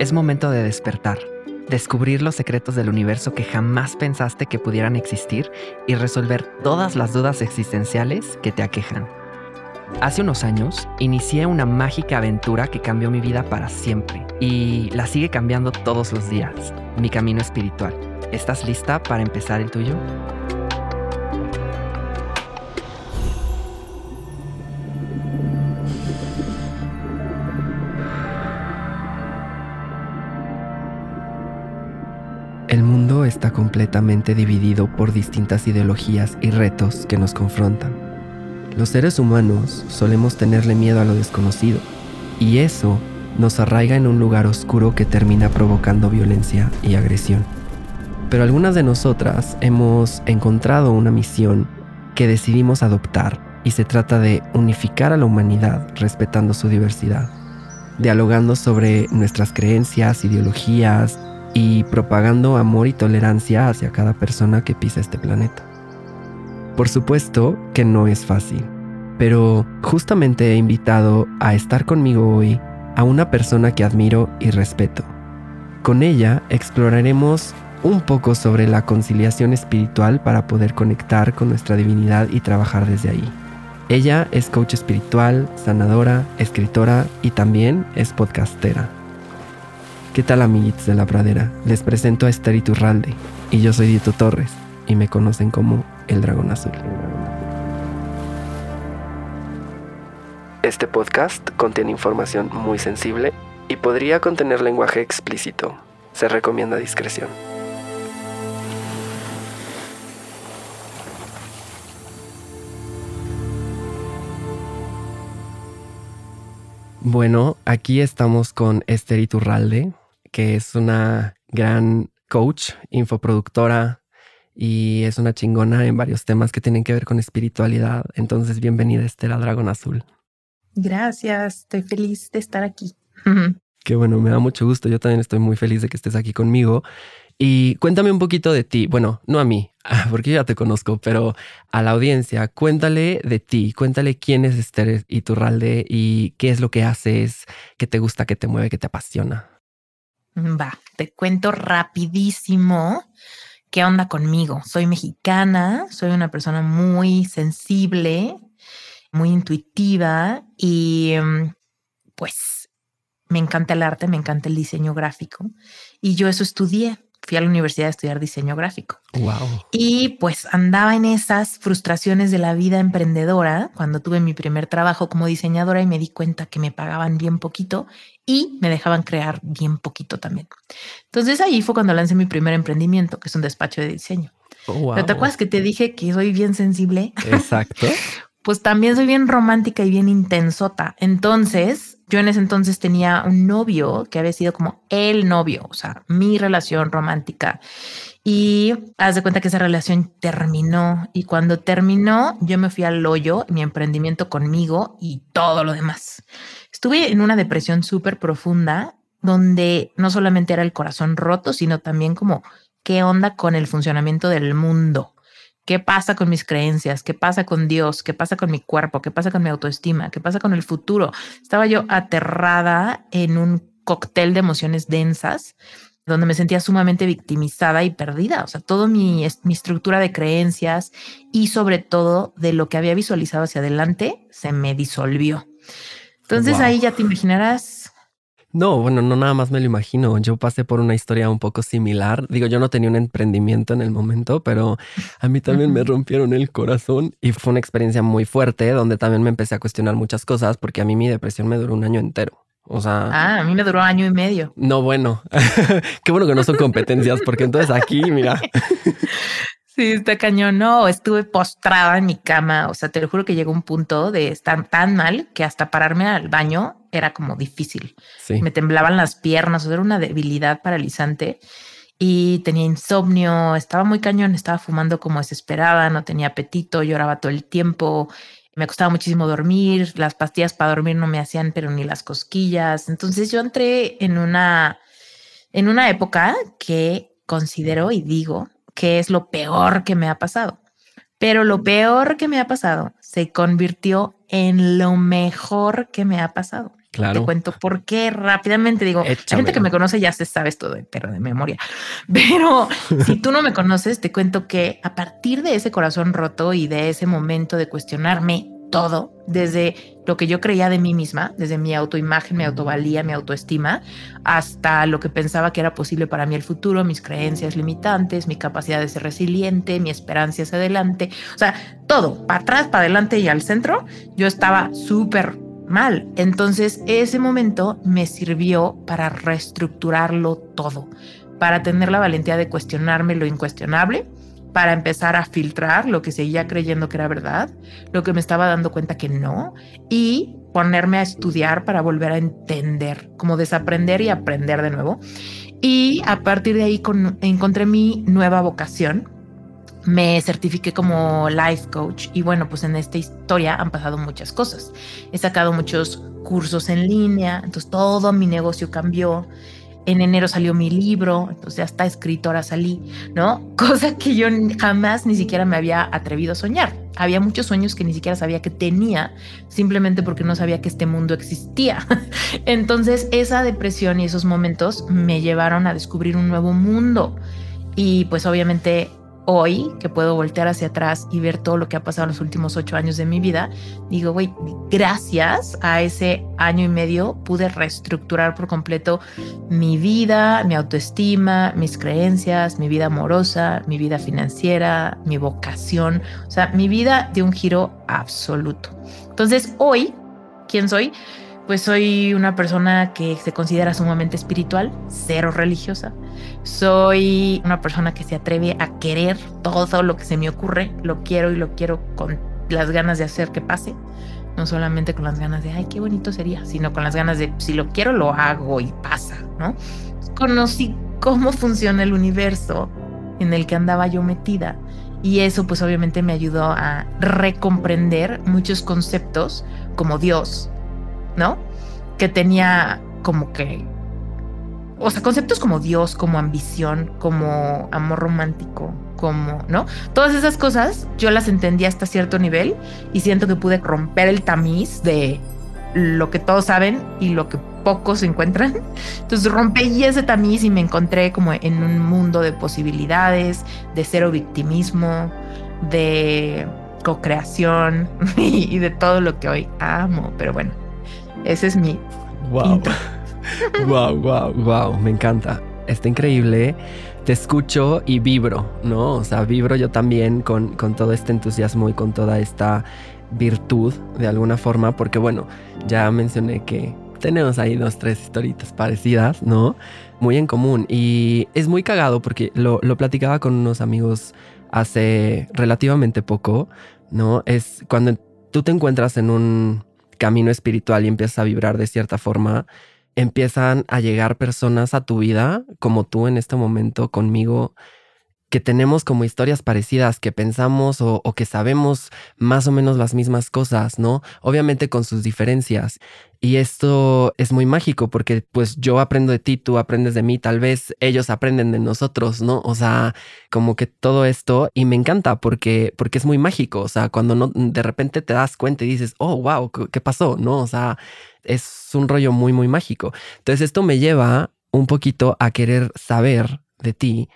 Es momento de despertar, descubrir los secretos del universo que jamás pensaste que pudieran existir y resolver todas las dudas existenciales que te aquejan. Hace unos años inicié una mágica aventura que cambió mi vida para siempre y la sigue cambiando todos los días, mi camino espiritual. ¿Estás lista para empezar el tuyo? Completamente dividido por distintas ideologías y retos que nos confrontan. Los seres humanos solemos tenerle miedo a lo desconocido y eso nos arraiga en un lugar oscuro que termina provocando violencia y agresión. Pero algunas de nosotras hemos encontrado una misión que decidimos adoptar y se trata de unificar a la humanidad respetando su diversidad, dialogando sobre nuestras creencias, ideologías, y propagando amor y tolerancia hacia cada persona que pisa este planeta. Por supuesto que no es fácil, pero justamente he invitado a estar conmigo hoy a una persona que admiro y respeto. Con ella exploraremos un poco sobre la conciliación espiritual para poder conectar con nuestra divinidad y trabajar desde ahí. Ella es coach espiritual, sanadora, escritora y también es podcastera. ¿Qué tal amiguitos de la pradera? Les presento a Esther Iturralde y yo soy Dito Torres y me conocen como el Dragón Azul. Este podcast contiene información muy sensible y podría contener lenguaje explícito. Se recomienda discreción. Bueno, aquí estamos con Esther Iturralde, que es una gran coach, infoproductora y es una chingona en varios temas que tienen que ver con espiritualidad. Entonces, bienvenida Estela Dragón Azul. Gracias, estoy feliz de estar aquí. Qué bueno, me da mucho gusto. Yo también estoy muy feliz de que estés aquí conmigo. Y cuéntame un poquito de ti. Bueno, no a mí, porque yo ya te conozco, pero a la audiencia, cuéntale de ti, cuéntale quién es Esther Iturralde y qué es lo que haces, qué te gusta, qué te mueve, qué te apasiona. Va, te cuento rapidísimo qué onda conmigo. Soy mexicana, soy una persona muy sensible, muy intuitiva y mm, pues me encanta el arte, me encanta el diseño gráfico y yo eso estudié fui a la universidad a estudiar diseño gráfico. Wow. Y pues andaba en esas frustraciones de la vida emprendedora cuando tuve mi primer trabajo como diseñadora y me di cuenta que me pagaban bien poquito y me dejaban crear bien poquito también. Entonces ahí fue cuando lancé mi primer emprendimiento, que es un despacho de diseño. Oh, ¿Pero te acuerdas que te dije que soy bien sensible? Exacto. pues también soy bien romántica y bien intensota. Entonces, yo en ese entonces tenía un novio que había sido como el novio, o sea, mi relación romántica. Y haz de cuenta que esa relación terminó. Y cuando terminó, yo me fui al hoyo, mi emprendimiento conmigo y todo lo demás. Estuve en una depresión súper profunda donde no solamente era el corazón roto, sino también como qué onda con el funcionamiento del mundo. ¿Qué pasa con mis creencias? ¿Qué pasa con Dios? ¿Qué pasa con mi cuerpo? ¿Qué pasa con mi autoestima? ¿Qué pasa con el futuro? Estaba yo aterrada en un cóctel de emociones densas donde me sentía sumamente victimizada y perdida. O sea, toda mi, mi estructura de creencias y sobre todo de lo que había visualizado hacia adelante se me disolvió. Entonces ahí ya te imaginarás no, bueno, no nada más me lo imagino. Yo pasé por una historia un poco similar. Digo, yo no tenía un emprendimiento en el momento, pero a mí también me rompieron el corazón y fue una experiencia muy fuerte donde también me empecé a cuestionar muchas cosas porque a mí mi depresión me duró un año entero. O sea, ah, a mí me duró año y medio. No, bueno, qué bueno que no son competencias porque entonces aquí, mira. Sí, está cañón. No, estuve postrada en mi cama. O sea, te lo juro que llegó un punto de estar tan mal que hasta pararme al baño era como difícil. Me temblaban las piernas, era una debilidad paralizante y tenía insomnio, estaba muy cañón, estaba fumando como desesperada, no tenía apetito, lloraba todo el tiempo, me costaba muchísimo dormir, las pastillas para dormir no me hacían pero ni las cosquillas. Entonces yo entré en una en una época que considero y digo que es lo peor que me ha pasado. Pero lo peor que me ha pasado se convirtió en lo mejor que me ha pasado. Te cuento por qué rápidamente. Digo, la gente que me conoce ya se sabe esto de perro de memoria. Pero si tú no me conoces, te cuento que a partir de ese corazón roto y de ese momento de cuestionarme todo, desde lo que yo creía de mí misma, desde mi autoimagen, mi autovalía, mi autoestima, hasta lo que pensaba que era posible para mí el futuro, mis creencias limitantes, mi capacidad de ser resiliente, mi esperanza hacia adelante, o sea, todo, para atrás, para adelante y al centro, yo estaba súper mal. Entonces ese momento me sirvió para reestructurarlo todo, para tener la valentía de cuestionarme lo incuestionable para empezar a filtrar lo que seguía creyendo que era verdad, lo que me estaba dando cuenta que no, y ponerme a estudiar para volver a entender, como desaprender y aprender de nuevo. Y a partir de ahí encontré mi nueva vocación. Me certifiqué como life coach y bueno, pues en esta historia han pasado muchas cosas. He sacado muchos cursos en línea, entonces todo mi negocio cambió en enero salió mi libro, entonces hasta escritora salí, ¿no? Cosa que yo jamás ni siquiera me había atrevido a soñar. Había muchos sueños que ni siquiera sabía que tenía, simplemente porque no sabía que este mundo existía. Entonces esa depresión y esos momentos me llevaron a descubrir un nuevo mundo. Y pues obviamente hoy, que puedo voltear hacia atrás y ver todo lo que ha pasado en los últimos ocho años de mi vida, digo, güey, gracias a ese año y medio pude reestructurar por completo mi vida, mi autoestima, mis creencias, mi vida amorosa, mi vida financiera, mi vocación, o sea, mi vida de un giro absoluto. Entonces, hoy, ¿quién soy? Pues soy una persona que se considera sumamente espiritual, cero religiosa. Soy una persona que se atreve a querer todo lo que se me ocurre, lo quiero y lo quiero con las ganas de hacer que pase, no solamente con las ganas de, ay, qué bonito sería, sino con las ganas de, si lo quiero, lo hago y pasa, ¿no? Conocí cómo funciona el universo en el que andaba yo metida. Y eso pues obviamente me ayudó a recomprender muchos conceptos como Dios, ¿no? Que tenía como que, o sea, conceptos como Dios, como ambición, como amor romántico, como, ¿no? Todas esas cosas yo las entendí hasta cierto nivel y siento que pude romper el tamiz de lo que todos saben y lo que pocos encuentran. Entonces rompí ese tamiz y me encontré como en un mundo de posibilidades, de cero victimismo, de co-creación y de todo lo que hoy amo. Pero bueno, ese es mi. Wow. wow, wow, wow. Me encanta. Está increíble. Te escucho y vibro, ¿no? O sea, vibro yo también con, con todo este entusiasmo y con toda esta virtud de alguna forma, porque bueno, ya mencioné que tenemos ahí dos, tres historitas parecidas, ¿no? Muy en común. Y es muy cagado porque lo, lo platicaba con unos amigos hace relativamente poco, ¿no? Es cuando tú te encuentras en un camino espiritual y empiezas a vibrar de cierta forma, empiezan a llegar personas a tu vida, como tú en este momento conmigo, que tenemos como historias parecidas, que pensamos o, que sabemos más o menos las mismas cosas, ¿no? Obviamente con sus diferencias. Y esto es muy mágico porque pues yo aprendo de ti, tú aprendes de mí, tal vez ellos aprenden de nosotros, ¿no? O sea, como que todo esto y me encanta porque, porque es muy mágico, o sea, cuando no, de repente te das cuenta y dices, oh, wow, ¿qué pasó? ¿No? O sea, es un rollo muy, muy mágico. Entonces esto me lleva un poquito a querer saber de ti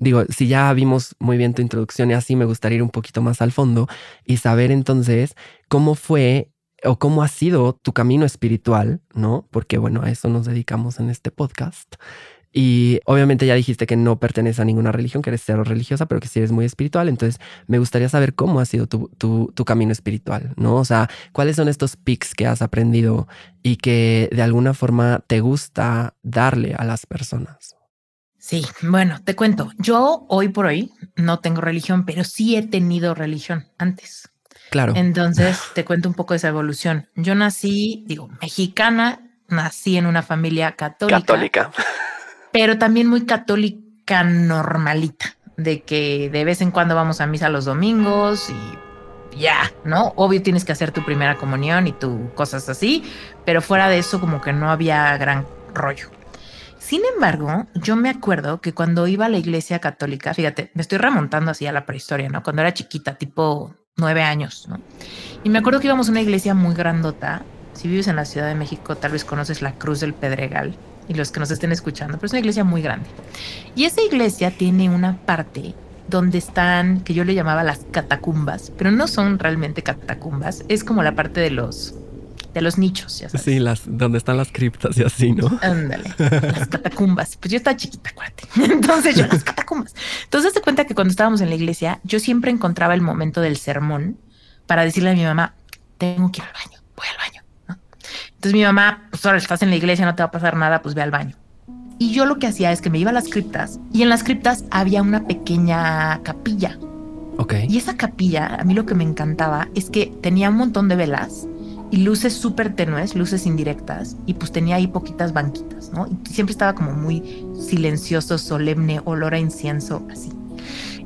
digo, si ya vimos muy bien tu introducción y así, me gustaría ir un poquito más al fondo y saber entonces cómo fue o cómo ha sido tu camino espiritual, ¿no? Porque bueno, a eso nos dedicamos en este podcast. Y obviamente ya dijiste que no perteneces a ninguna religión, que eres cero religiosa, pero que sí eres muy espiritual. Entonces me gustaría saber cómo ha sido tu, tu, tu camino espiritual, ¿no? O sea, cuáles son estos pics que has aprendido y que de alguna forma te gusta darle a las personas. Sí, bueno, te cuento, yo hoy por hoy no tengo religión, pero sí he tenido religión antes. Claro. Entonces, te cuento un poco de esa evolución. Yo nací, digo, mexicana, nací en una familia católica. Católica. Pero también muy católica normalita, de que de vez en cuando vamos a misa los domingos y ya, ¿no? Obvio tienes que hacer tu primera comunión y tu cosas así, pero fuera de eso como que no había gran rollo. Sin embargo, yo me acuerdo que cuando iba a la iglesia católica, fíjate, me estoy remontando así a la prehistoria, ¿no? Cuando era chiquita, tipo nueve años, ¿no? Y me acuerdo que íbamos a una iglesia muy grandota, Si vives en la Ciudad de México, tal vez conoces la Cruz del Pedregal y los que nos estén escuchando, pero es una iglesia muy grande. Y esa iglesia tiene una parte donde están, que yo le llamaba las catacumbas, pero no son realmente catacumbas, es como la parte de los de los nichos, ya sabes. Sí, las donde están las criptas y así, ¿no? Ándale, las catacumbas. Pues yo estaba chiquita, acuérdate. Entonces yo las catacumbas. Entonces te cuenta que cuando estábamos en la iglesia, yo siempre encontraba el momento del sermón para decirle a mi mamá, tengo que ir al baño, voy al baño. Entonces mi mamá, pues ahora estás en la iglesia, no te va a pasar nada, pues ve al baño. Y yo lo que hacía es que me iba a las criptas y en las criptas había una pequeña capilla. Ok. Y esa capilla, a mí lo que me encantaba es que tenía un montón de velas y luces súper tenues, luces indirectas, y pues tenía ahí poquitas banquitas, ¿no? Y siempre estaba como muy silencioso, solemne, olor a incienso, así.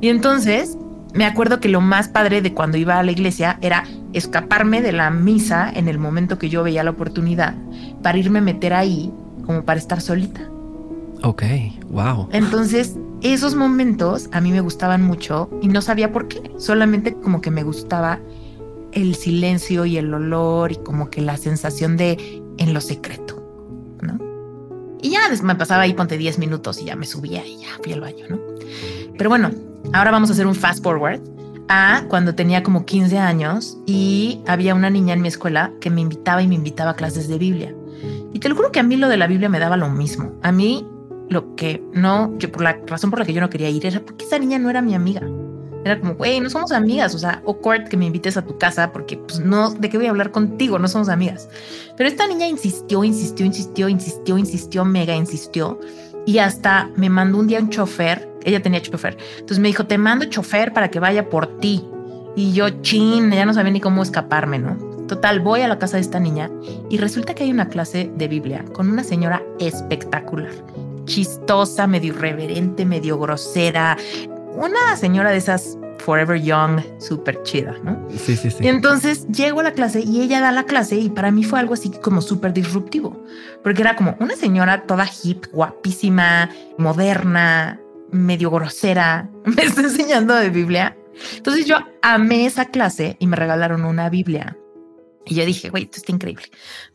Y entonces me acuerdo que lo más padre de cuando iba a la iglesia era escaparme de la misa en el momento que yo veía la oportunidad para irme a meter ahí como para estar solita. Ok, wow. Entonces, esos momentos a mí me gustaban mucho y no sabía por qué, solamente como que me gustaba el silencio y el olor y como que la sensación de en lo secreto, ¿no? Y ya me pasaba ahí, ponte 10 minutos y ya me subía y ya fui al baño, ¿no? Pero bueno, ahora vamos a hacer un fast forward a cuando tenía como 15 años y había una niña en mi escuela que me invitaba y me invitaba a clases de Biblia. Y te lo juro que a mí lo de la Biblia me daba lo mismo. A mí lo que no, yo por la razón por la que yo no quería ir era porque esa niña no era mi amiga. Era como, güey, no somos amigas, o sea, awkward que me invites a tu casa porque pues no, ¿de qué voy a hablar contigo? No somos amigas. Pero esta niña insistió, insistió, insistió, insistió, insistió, mega insistió y hasta me mandó un día un chofer, ella tenía chofer, entonces me dijo, te mando chofer para que vaya por ti. Y yo, chin, ya no sabía ni cómo escaparme, ¿no? Total, voy a la casa de esta niña y resulta que hay una clase de Biblia con una señora espectacular, chistosa, medio irreverente, medio grosera, una señora de esas forever young, súper chida, ¿no? Sí, sí, sí. Y entonces llego a la clase y ella da la clase y para mí fue algo así como súper disruptivo, porque era como una señora toda hip, guapísima, moderna, medio grosera, me está enseñando de Biblia. Entonces yo amé esa clase y me regalaron una Biblia. Y yo dije, güey, esto está increíble.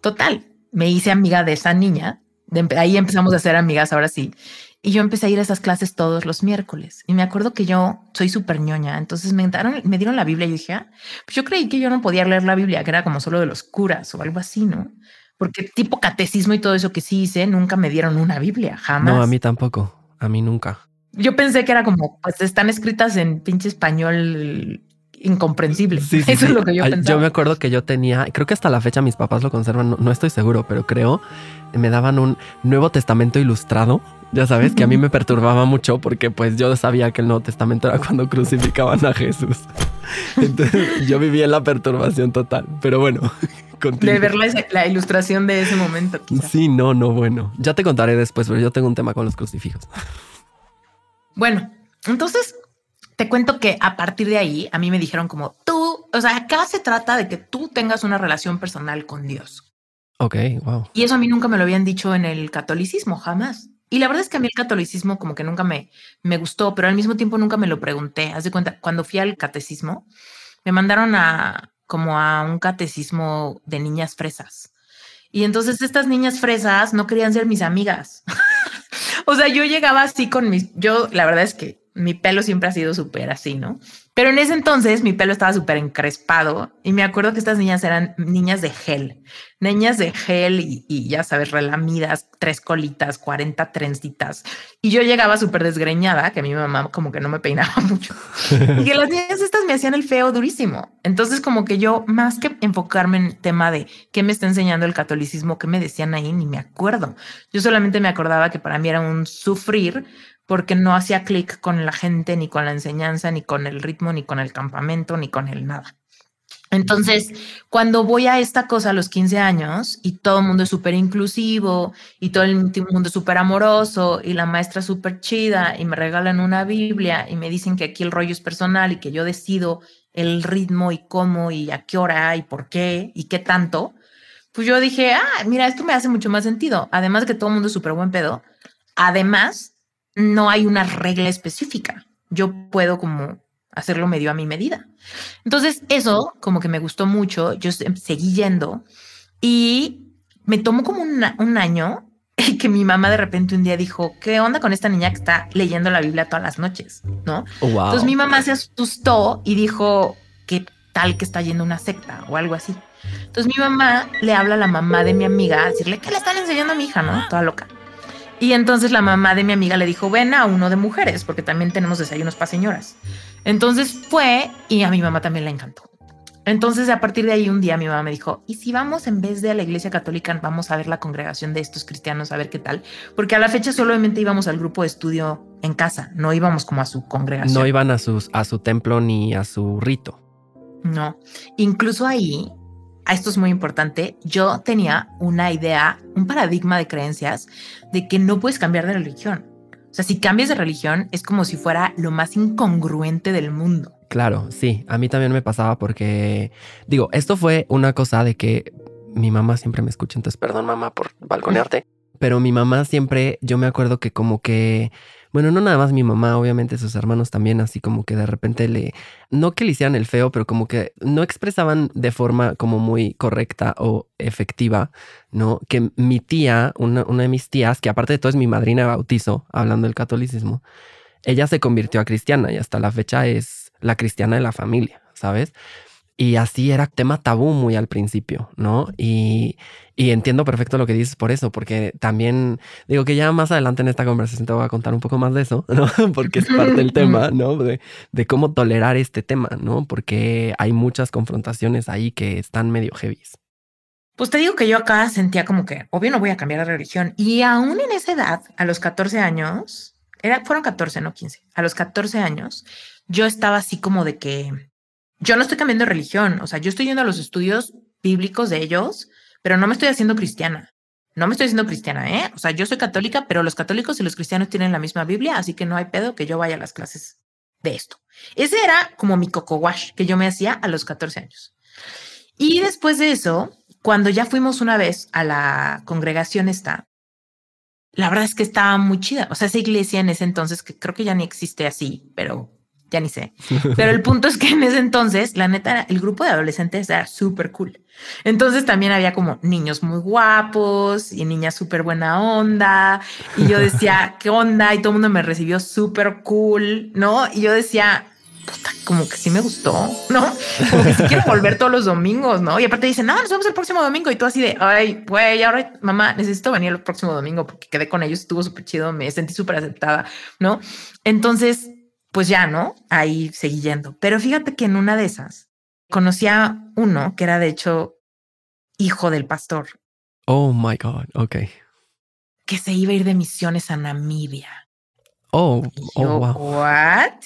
Total, me hice amiga de esa niña. De, ahí empezamos a ser amigas, ahora sí. Y yo empecé a ir a esas clases todos los miércoles. Y me acuerdo que yo soy súper ñoña. Entonces me, me dieron la Biblia y dije, ah, pues yo creí que yo no podía leer la Biblia, que era como solo de los curas o algo así, ¿no? Porque tipo catecismo y todo eso que sí hice, nunca me dieron una Biblia, jamás. No, a mí tampoco. A mí nunca. Yo pensé que era como, pues están escritas en pinche español incomprensible. Sí, Eso es lo que yo pensaba. Yo me acuerdo que yo tenía, creo que hasta la fecha mis papás lo conservan, no, estoy seguro, pero creo, me daban un Nuevo Testamento ilustrado. Ya sabes que a mí me perturbaba mucho porque pues yo sabía que el Nuevo Testamento era cuando crucificaban a Jesús. Entonces yo vivía en la perturbación total. Pero bueno, De ver la, ilustración de ese momento. Sí, no, no, bueno. Ya te contaré después, pero yo tengo un tema con los crucifijos. Bueno, entonces te cuento que a partir de ahí a mí me dijeron como tú, o sea, acá se trata de que tú tengas una relación personal con Dios. Ok, wow. Y eso a mí nunca me lo habían dicho en el catolicismo, jamás. Y la verdad es que a mí el catolicismo como que nunca me, me gustó, pero al mismo tiempo nunca me lo pregunté. Haz de cuenta, cuando fui al catecismo, me mandaron a como a un catecismo de niñas fresas. Y entonces estas niñas fresas no querían ser mis amigas. o sea, yo llegaba así con mis, yo la verdad es que mi pelo siempre ha sido súper así, ¿no? Pero en ese entonces mi pelo estaba súper encrespado y me acuerdo que estas niñas eran niñas de gel, niñas de gel y, ya sabes, relamidas, tres colitas, 40 trencitas. Y yo llegaba súper desgreñada, que mi mamá como que no me peinaba mucho. y que las niñas estas me hacían el feo durísimo. Entonces como que yo, más que enfocarme en el tema de qué me está enseñando el catolicismo, qué me decían ahí, ni me acuerdo. Yo solamente me acordaba que para mí era un sufrir porque no hacía clic con la gente, ni con la enseñanza, ni con el ritmo, ni con el campamento, ni con el nada. Entonces, cuando voy a esta cosa a los 15 años y todo el mundo es súper inclusivo y todo el mundo es súper amoroso y la maestra súper chida y me regalan una Biblia y me dicen que aquí el rollo es personal y que yo decido el ritmo y cómo y a qué hora y por qué y qué tanto, pues yo dije, ah, mira, esto me hace mucho más sentido. Además de que todo el mundo es súper buen pedo. Además, no hay una regla específica. Yo puedo como hacerlo medio a mi medida. Entonces, eso como que me gustó mucho. Yo seguí yendo Y me tomó como un año que mi mamá de repente un día dijo, ¿qué onda con esta niña que está leyendo la Biblia todas las noches? ¿No? Oh, Entonces mi mamá se asustó y dijo, ¿qué tal que está yendo una secta o algo así? Entonces mi mamá le habla a la mamá de mi amiga a decirle, ¿qué le están enseñando a mi hija? ¿No? Toda loca. Y entonces la mamá de mi amiga le dijo, ven a uno de mujeres, porque también tenemos desayunos para señoras. Entonces fue y a mi mamá también le encantó. Entonces, a partir de ahí, un día mi mamá me dijo, ¿y si vamos en vez de a la iglesia católica, vamos a ver la congregación de estos cristianos, a ver qué tal? Porque a la fecha solamente íbamos al grupo de estudio en casa, no íbamos como a su congregación. No iban a, sus, a su templo ni a su rito. No, incluso ahí, esto es muy importante, yo tenía una idea, un paradigma de creencias de que no puedes cambiar de religión. O sea, si cambias de religión es como si fuera lo más incongruente del mundo. Claro, sí, a mí también me pasaba porque, digo, esto fue una cosa de que mi mamá siempre me escucha, entonces perdón mamá por balconearte, pero mi mamá siempre, yo me acuerdo que como que, bueno, no nada más mi mamá, obviamente sus hermanos también, así como que de repente le, no que le hicieran el feo, pero como que no expresaban de forma como muy correcta o efectiva, ¿no? Que mi tía, una, una de mis tías, que aparte de todo es mi madrina bautizo, hablando del catolicismo, ella se convirtió a cristiana y hasta la fecha es la cristiana de la familia, ¿sabes? Y así era tema tabú muy al principio, ¿no? Y, entiendo perfecto lo que dices por eso, porque también digo que ya más adelante en esta conversación te voy a contar un poco más de eso, ¿no? Porque es parte del tema, ¿no? De, de cómo tolerar este tema, ¿no? Porque hay muchas confrontaciones ahí que están medio heavy. Pues te digo que yo acá sentía como que, obvio no voy a cambiar de religión. Y aún en esa edad, a los 14 años, era, fueron 14, no 15, a los 14 años, yo estaba así como de que yo no estoy cambiando religión, o sea, yo estoy yendo a los estudios bíblicos de ellos, pero no me estoy haciendo cristiana. No me estoy haciendo cristiana, ¿eh? O sea, yo soy católica, pero los católicos y los cristianos tienen la misma Biblia, así que no hay pedo que yo vaya a las clases de esto. Ese era como mi coco wash que yo me hacía a los 14 años. Y después de eso, cuando ya fuimos una vez a la congregación esta, la verdad es que estaba muy chida. O sea, esa iglesia en ese entonces, que creo que ya ni existe así, pero ya ni sé. Pero el punto es que en ese entonces, la neta, el grupo de adolescentes era súper cool. Entonces también había como niños muy guapos y niñas súper buena onda. Y yo decía, ¿qué onda? Y todo el mundo me recibió súper cool, ¿no? Y yo decía, puta, como que sí me gustó, ¿no? Como que sí quiero volver todos los domingos, ¿no? Y aparte dicen, no, nos vemos el próximo domingo. Y tú así de, ay, güey, ahora mamá, necesito venir el próximo domingo porque quedé con ellos, estuvo súper chido, me sentí súper aceptada, ¿no? Entonces, pues ya, ¿no? Ahí seguí yendo. Pero fíjate que en una de esas conocí a uno que era de hecho hijo del pastor. Oh my God, ok. Que se iba a ir de misiones a Namibia. Oh, oh wow. ¿What?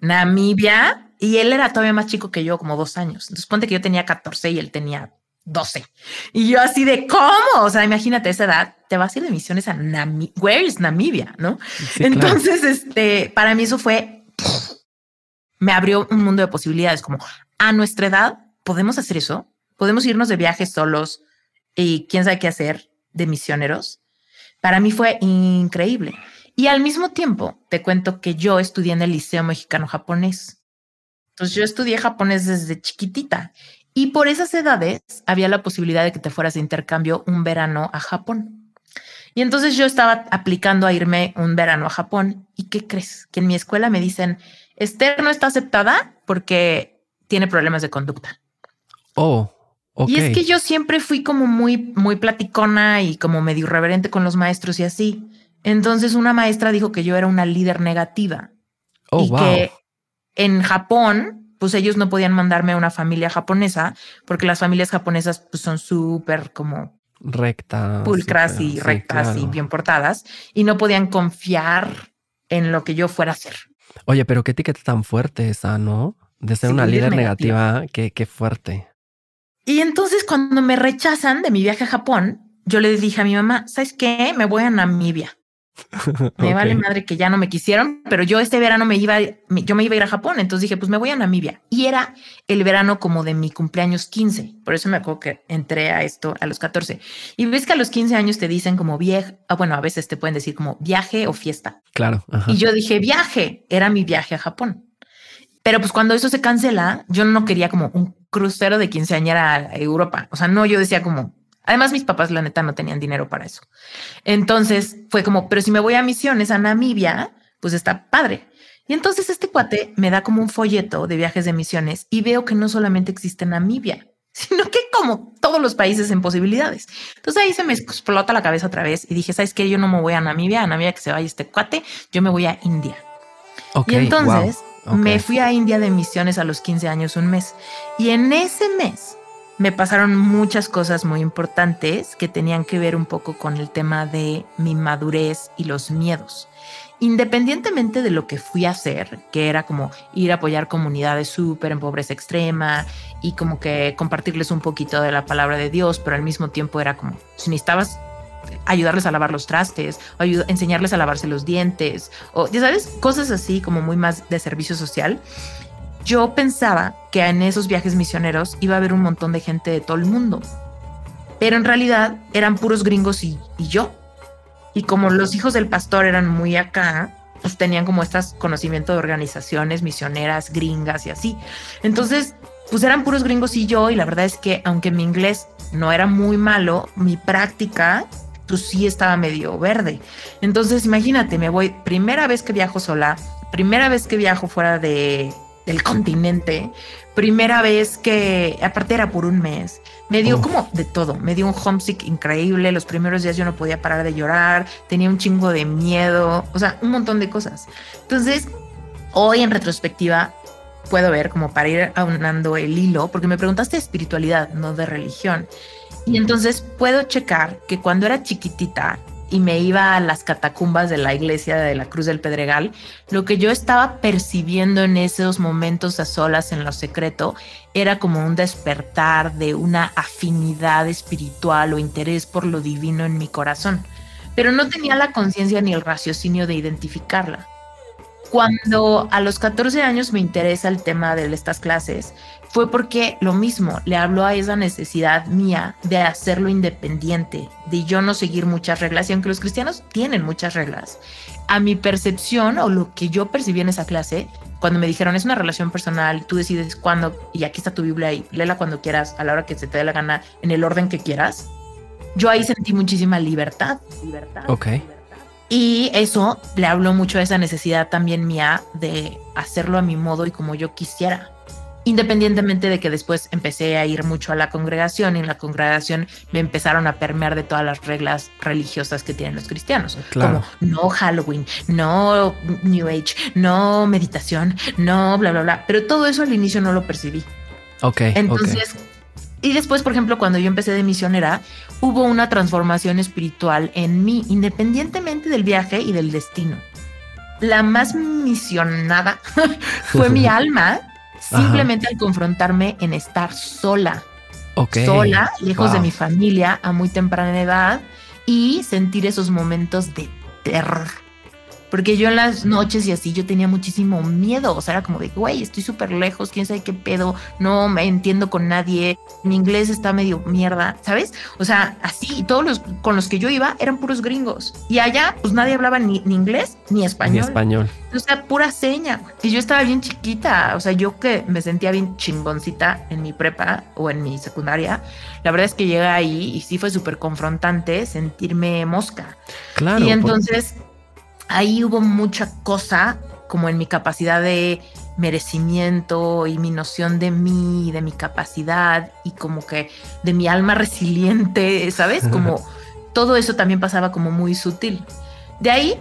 Namibia. Y él era todavía más chico que yo, como dos años. Entonces ponte que yo tenía 14 y él tenía 12. Y yo así de cómo, o sea, imagínate esa edad, te vas a ir de misiones a Namibia, where is Namibia, ¿no? Entonces, este, para mí eso fue, me abrió un mundo de posibilidades, como a nuestra edad podemos hacer eso, podemos irnos de viajes solos y quién sabe qué hacer de misioneros. Para mí fue increíble. Y al mismo tiempo, te cuento que yo estudié en el Liceo Mexicano Japonés. Entonces yo estudié japonés desde chiquitita y por esas edades había la posibilidad de que te fueras de intercambio un verano a Japón. Y entonces yo estaba aplicando a irme un verano a Japón. ¿Y qué crees? Que en mi escuela me dicen, Esther no está aceptada porque tiene problemas de conducta. Oh, Y es que yo siempre fui como muy, muy platicona y como medio irreverente con los maestros y así. Entonces una maestra dijo que yo era una líder negativa. Oh, y que en Japón pues ellos no podían mandarme a una familia japonesa porque las familias japonesas pues, son súper como rectas, pulcras y rectas y bien portadas y no podían confiar en lo que yo fuera a hacer. Oye, pero qué etiqueta tan fuerte esa, ¿no? De ser una líder negativa, qué, qué fuerte. Y entonces cuando me rechazan de mi viaje a Japón, yo le dije a mi mamá, ¿sabes qué? Me voy a Namibia. me vale madre que ya no me quisieron, pero yo este verano me iba, yo me iba a ir a Japón, entonces dije, pues me voy a Namibia. Y era el verano como de mi cumpleaños 15, por eso me acuerdo que entré a esto a los 14. Y ves que a los 15 años te dicen como viaje, ah, bueno, a veces te pueden decir como viaje o fiesta. Claro. Y yo dije, viaje, era mi viaje a Japón. Pero pues cuando eso se cancela, yo no quería como un crucero de quinceañera a Europa. O sea, no, yo decía como, Además, mis papás, la neta, no tenían dinero para eso. Entonces fue como, pero si me voy a misiones a Namibia, pues está padre. Y entonces este cuate me da como un folleto de viajes de misiones y veo que no solamente existe Namibia, sino que como todos los países en posibilidades. Entonces ahí se me explota la cabeza otra vez y dije, ¿sabes qué? Yo no me voy a Namibia, a Namibia que se vaya este cuate, yo me voy a India. y entonces me fui a India de misiones a los 15 años, un mes. Y en ese mes me pasaron muchas cosas muy importantes que tenían que ver un poco con el tema de mi madurez y los miedos independientemente de lo que fui a hacer, que era como ir a apoyar comunidades súper en pobreza extrema y como que compartirles un poquito de la palabra de Dios, pero al mismo tiempo era como, si necesitabas ayudarles a lavar los trastes, o enseñarles a lavarse los dientes, o ya sabes, cosas así como muy más de servicio social. Yo pensaba que en esos viajes misioneros iba a haber un montón de gente de todo el mundo, pero en realidad eran puros gringos y, y yo. Y como los hijos del pastor eran muy acá, pues tenían como estas conocimiento de organizaciones misioneras gringas y así. Entonces, pues eran puros gringos y yo, y la verdad es que aunque mi inglés no era muy malo, mi práctica pues sí estaba medio verde. Entonces, imagínate, me voy, primera vez que viajo sola, primera vez que viajo fuera de, del continente, primera vez que, aparte era por un mes, me dio como de todo, me dio un homesick increíble, los primeros días yo no podía parar de llorar, tenía un chingo de miedo, o sea, un montón de cosas. Entonces, hoy en retrospectiva puedo ver como para ir aunando el hilo, porque me preguntaste de espiritualidad, no de religión. Y entonces puedo checar que cuando era chiquitita y me iba a las catacumbas de la iglesia de la Cruz del Pedregal, lo que yo estaba percibiendo en esos momentos a solas en lo secreto era como un despertar de una afinidad espiritual o interés por lo divino en mi corazón, pero no tenía la conciencia ni el raciocinio de identificarla. Cuando a los 14 años me interesa el tema de estas clases, fue porque lo mismo, le habló a esa necesidad mía de hacerlo independiente, de yo no seguir muchas reglas, y aunque los cristianos tienen muchas reglas, a mi percepción o lo que yo percibí en esa clase, cuando me dijeron es una relación personal, tú decides cuándo, y aquí está tu Biblia y léela cuando quieras, a la hora que se te dé la gana, en el orden que quieras, yo ahí sentí muchísima libertad. libertad ok. Y eso le habló mucho a esa necesidad también mía de hacerlo a mi modo y como yo quisiera independientemente de que después empecé a ir mucho a la congregación y en la congregación me empezaron a permear de todas las reglas religiosas que tienen los cristianos, como no Halloween, no New Age, no meditación, no bla, bla, bla. Pero todo eso al inicio no lo percibí. Ok. Entonces, y después, por ejemplo, cuando yo empecé de misionera, hubo una transformación espiritual en mí, independientemente del viaje y del destino. La más misionada fue mi alma simplemente al confrontarme en estar sola. Sola, lejos de mi familia a muy temprana edad y sentir esos momentos de terror. Porque yo en las noches y así yo tenía muchísimo miedo. O sea, era como de, güey, estoy súper lejos, quién sabe qué pedo, no me entiendo con nadie, mi inglés está medio mierda, ¿sabes? O sea, así, todos los con los que yo iba eran puros gringos. Y allá, pues nadie hablaba ni, ni inglés ni español. Ni español. O sea, pura seña. Y yo estaba bien chiquita. O sea, yo que me sentía bien chingoncita en mi prepa o en mi secundaria. La verdad es que llegué ahí y sí fue súper confrontante sentirme mosca. Claro. Y entonces ahí hubo mucha cosa como en mi capacidad de merecimiento y mi noción de mí, de mi capacidad y como que de mi alma resiliente, ¿sabes? Como todo eso también pasaba como muy sutil. De ahí,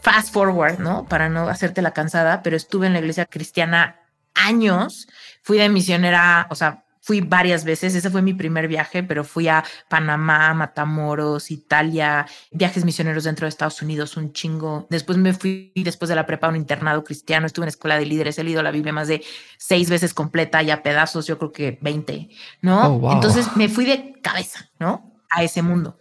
fast forward, ¿no? Para no hacerte la cansada, pero estuve en la iglesia cristiana años, fui de misionera, o sea, Fui varias veces, ese fue mi primer viaje, pero fui a Panamá, Matamoros, Italia, viajes misioneros dentro de Estados Unidos, un chingo. Después me fui, después de la prepa, a un internado cristiano, estuve en escuela de líderes, he leído la Biblia más de seis veces completa y a pedazos, yo creo que 20, ¿no? Oh, entonces me fui de cabeza, ¿no? A ese mundo.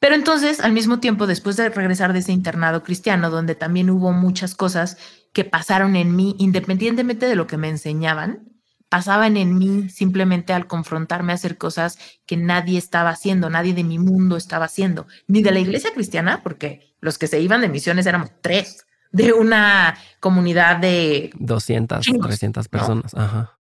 Pero entonces, al mismo tiempo, después de regresar de ese internado cristiano, donde también hubo muchas cosas que pasaron en mí, independientemente de lo que me enseñaban, pasaban en mí simplemente al confrontarme a hacer cosas que nadie estaba haciendo, nadie de mi mundo estaba haciendo, ni de la iglesia cristiana, porque los que se iban de misiones éramos tres, de una comunidad de 200, 300 personas. Ajá.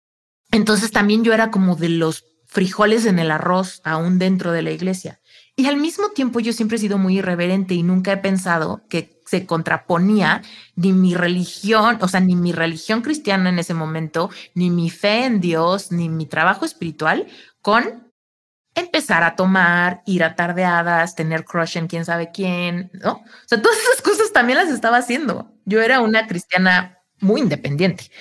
Entonces también yo era como de los frijoles en el arroz aún dentro de la iglesia. Y al mismo tiempo yo siempre he sido muy irreverente y nunca he pensado que se contraponía ni mi religión, o sea, ni mi religión cristiana en ese momento, ni mi fe en Dios, ni mi trabajo espiritual con empezar a tomar, ir a tardeadas, tener crush en quién sabe quién, ¿no? O sea, todas esas cosas también las estaba haciendo. Yo era una cristiana muy independiente,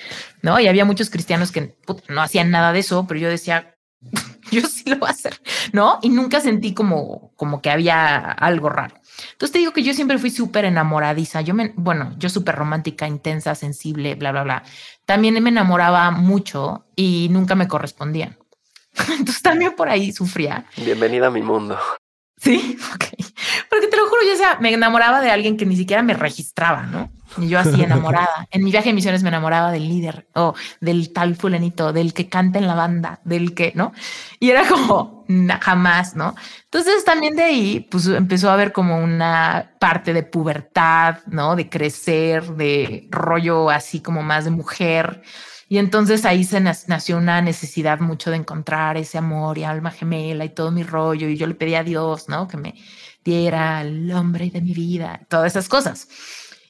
¿no? Y había muchos cristianos que no hacían nada de eso, pero yo decía, yo sí lo voy a hacer, ¿no? Y nunca sentí como, como que había algo raro. Entonces te digo que yo siempre fui súper enamoradiza. Yo me, bueno, yo súper romántica, intensa, sensible, bla, bla, bla. También me enamoraba mucho y nunca me correspondían. Entonces también por ahí sufría. Bienvenida a mi mundo. Sí, ok. Porque te lo juro, yo sea, me enamoraba de alguien que ni siquiera me registraba, ¿no? Y yo así enamorada. En mi viaje de misiones me enamoraba del líder o del tal fulanito, del que canta en la banda, del que, ¿no? Y era como jamás, ¿no? Entonces también de ahí, pues empezó a haber como una parte de pubertad, ¿no? De crecer, de rollo así como más de mujer. Y entonces ahí se nació una necesidad mucho de encontrar ese amor y alma gemela y todo mi rollo. Y yo le pedí a Dios, ¿no? Que me diera el hombre de mi vida, todas esas cosas.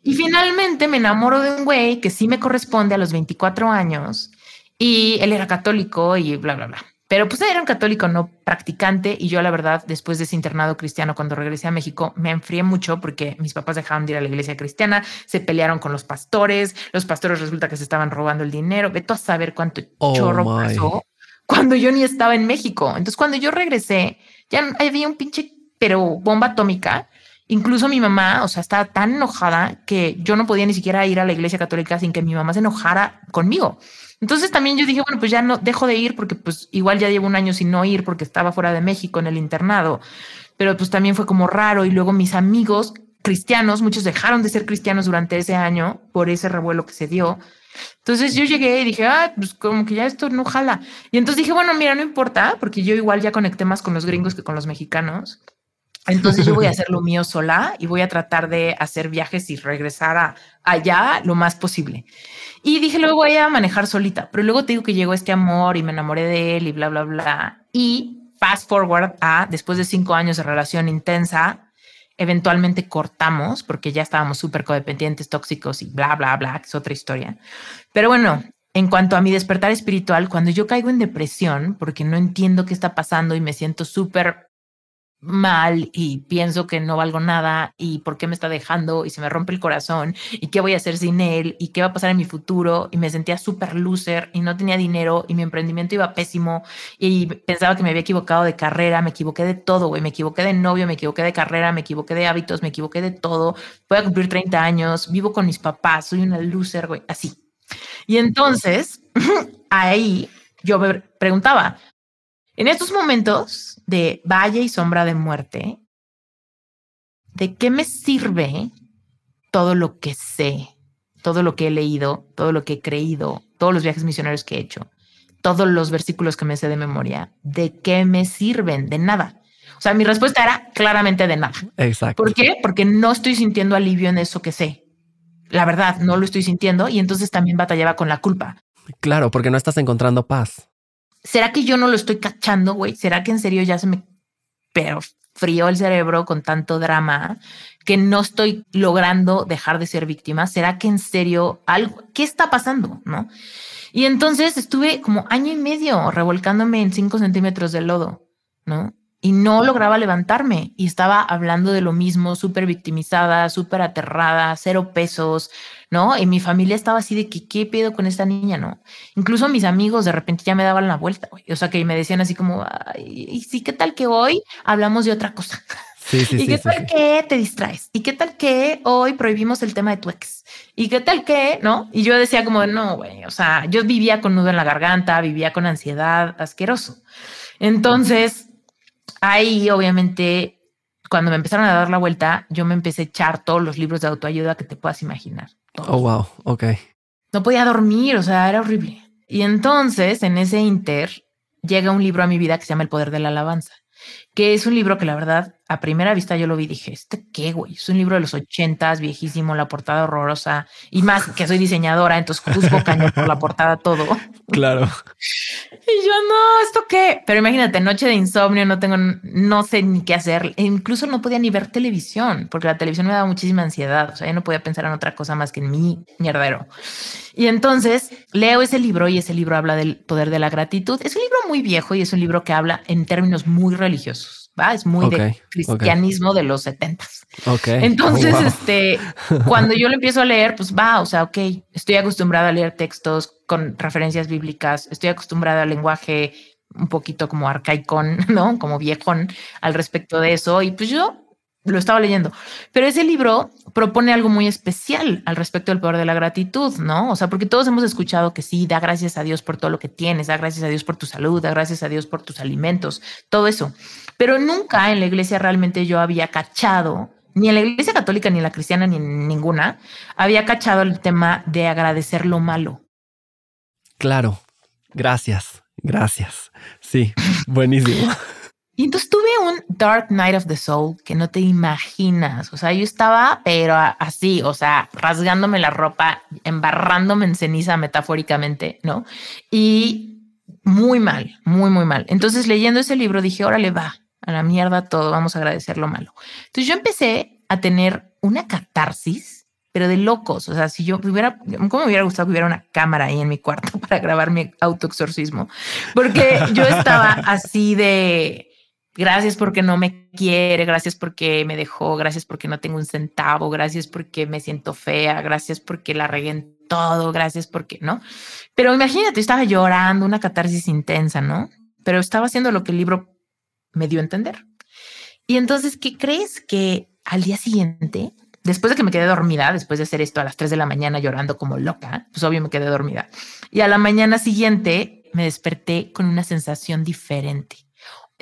Y finalmente me enamoro de un güey que sí me corresponde a los 24 años y él era católico y bla, bla, bla. Pero pues era un católico no practicante y yo la verdad después de ese internado cristiano cuando regresé a México me enfrié mucho porque mis papás dejaron de ir a la iglesia cristiana, se pelearon con los pastores, los pastores resulta que se estaban robando el dinero, vete a saber cuánto oh chorro pasó cuando yo ni estaba en México. Entonces cuando yo regresé ya había un pinche pero bomba atómica. Incluso mi mamá, o sea, estaba tan enojada que yo no podía ni siquiera ir a la iglesia católica sin que mi mamá se enojara conmigo. Entonces también yo dije, bueno, pues ya no dejo de ir porque pues igual ya llevo un año sin no ir porque estaba fuera de México en el internado, pero pues también fue como raro y luego mis amigos cristianos, muchos dejaron de ser cristianos durante ese año por ese revuelo que se dio. Entonces yo llegué y dije, ah, pues como que ya esto no jala. Y entonces dije, bueno, mira, no importa, porque yo igual ya conecté más con los gringos que con los mexicanos. Entonces yo voy a hacer lo mío sola y voy a tratar de hacer viajes y regresar a allá lo más posible. Y dije, luego voy a manejar solita, pero luego te digo que llegó este amor y me enamoré de él y bla, bla, bla. Y fast forward a después de cinco años de relación intensa, eventualmente cortamos porque ya estábamos súper codependientes, tóxicos y bla, bla, bla, que es otra historia. Pero bueno, en cuanto a mi despertar espiritual, cuando yo caigo en depresión porque no entiendo qué está pasando y me siento súper mal y pienso que no valgo nada y por qué me está dejando y se me rompe el corazón y qué voy a hacer sin él y qué va a pasar en mi futuro. Y me sentía súper loser y no tenía dinero y mi emprendimiento iba pésimo y pensaba que me había equivocado de carrera, me equivoqué de todo, güey, me equivoqué de novio, me equivoqué de carrera, me equivoqué de hábitos, me equivoqué de todo, voy a cumplir 30 años, vivo con mis papás, soy una loser, güey, así. Y entonces ahí yo me preguntaba, en estos momentos de valle y sombra de muerte, ¿de qué me sirve todo lo que sé, todo lo que he leído, todo lo que he creído, todos los viajes misionarios que he hecho, todos los versículos que me sé de memoria? ¿De qué me sirven? De nada. O sea, mi respuesta era claramente de nada. Exacto. ¿Por qué? Porque no estoy sintiendo alivio en eso que sé. La verdad, no lo estoy sintiendo y entonces también batallaba con la culpa. Claro, porque no estás encontrando paz. ¿Será que yo no lo estoy cachando, güey? ¿Será que en serio ya se me pero frío el cerebro con tanto drama que no estoy logrando dejar de ser víctima? ¿Será que en serio algo, qué está pasando? ¿No? Y entonces estuve como año y medio revolcándome en cinco centímetros de lodo, ¿no? Y no lograba levantarme y estaba hablando de lo mismo, súper victimizada, súper aterrada, cero pesos, ¿no? Y mi familia estaba así de que, ¿qué pedo con esta niña, no? Incluso mis amigos de repente ya me daban la vuelta, o sea, que me decían así como, y sí, ¿qué tal que hoy hablamos de otra cosa? Sí, sí, ¿Y qué tal que te distraes? ¿Y qué tal que hoy prohibimos el tema de tu ex? ¿Y qué tal que, no? Y yo decía como, no, güey, o sea, yo vivía con nudo en la garganta, vivía con ansiedad, asqueroso. Entonces, ahí obviamente cuando me empezaron a dar la vuelta, yo me empecé a echar todos los libros de autoayuda que te puedas imaginar. Oh, wow, ok. No podía dormir, o sea, era horrible. Y entonces, en ese inter, llega un libro a mi vida que se llama El Poder de la Alabanza, que es un libro que la verdad, a primera vista yo lo vi y dije, ¿este qué, güey? Es un libro de los ochentas, viejísimo, la portada horrorosa, y más que soy diseñadora, entonces juzgo cañón por la portada todo. Claro. Y yo, no, ¿esto qué? Pero imagínate, noche de insomnio, no tengo, no sé ni qué hacer. E incluso no podía ni ver televisión, porque la televisión me daba muchísima ansiedad. O sea, yo no podía pensar en otra cosa más que en mi mierdero. Y entonces leo ese libro y ese libro habla del poder de la gratitud. Es un libro muy viejo y es un libro que habla en términos muy religiosos. ¿Va? Es muy de cristianismo de los setentas. Okay. Entonces, este, cuando yo lo empiezo a leer, pues va, o sea, ok, estoy acostumbrada a leer textos con referencias bíblicas, estoy acostumbrada al lenguaje un poquito como arcaicón, ¿no? Como viejón al respecto de eso. Y pues yo lo estaba leyendo. Pero ese libro propone algo muy especial al respecto del poder de la gratitud, ¿no? O sea, porque todos hemos escuchado que sí, da gracias a Dios por todo lo que tienes, da gracias a Dios por tu salud, da gracias a Dios por tus alimentos, todo eso. Pero nunca en la iglesia realmente yo había cachado, ni en la iglesia católica, ni en la cristiana, ni en ninguna, había cachado el tema de agradecer lo malo. Claro, gracias, gracias. Sí, buenísimo. Y entonces tuve un Dark Night of the Soul que no te imaginas. O sea, yo estaba, pero así, o sea, rasgándome la ropa, embarrándome en ceniza metafóricamente, ¿no? Y muy mal, muy, muy mal. Entonces, leyendo ese libro, dije, órale, va, a la mierda todo, vamos a agradecer lo malo. Entonces, yo empecé a tener una catarsis, pero de locos. O sea, si yo hubiera, ¿cómo me hubiera gustado que hubiera una cámara ahí en mi cuarto para grabar mi autoexorcismo? Porque yo estaba así de Gracias porque no me quiere, gracias porque me dejó, gracias porque no tengo un centavo, gracias porque me siento fea, gracias porque la regué en todo, gracias porque, ¿no? Pero imagínate, estaba llorando, una catarsis intensa, ¿no? Pero estaba haciendo lo que el libro me dio a entender. Y entonces, ¿qué crees que al día siguiente, después de que me quedé dormida, después de hacer esto a las 3 de la mañana llorando como loca, pues obvio me quedé dormida. Y a la mañana siguiente me desperté con una sensación diferente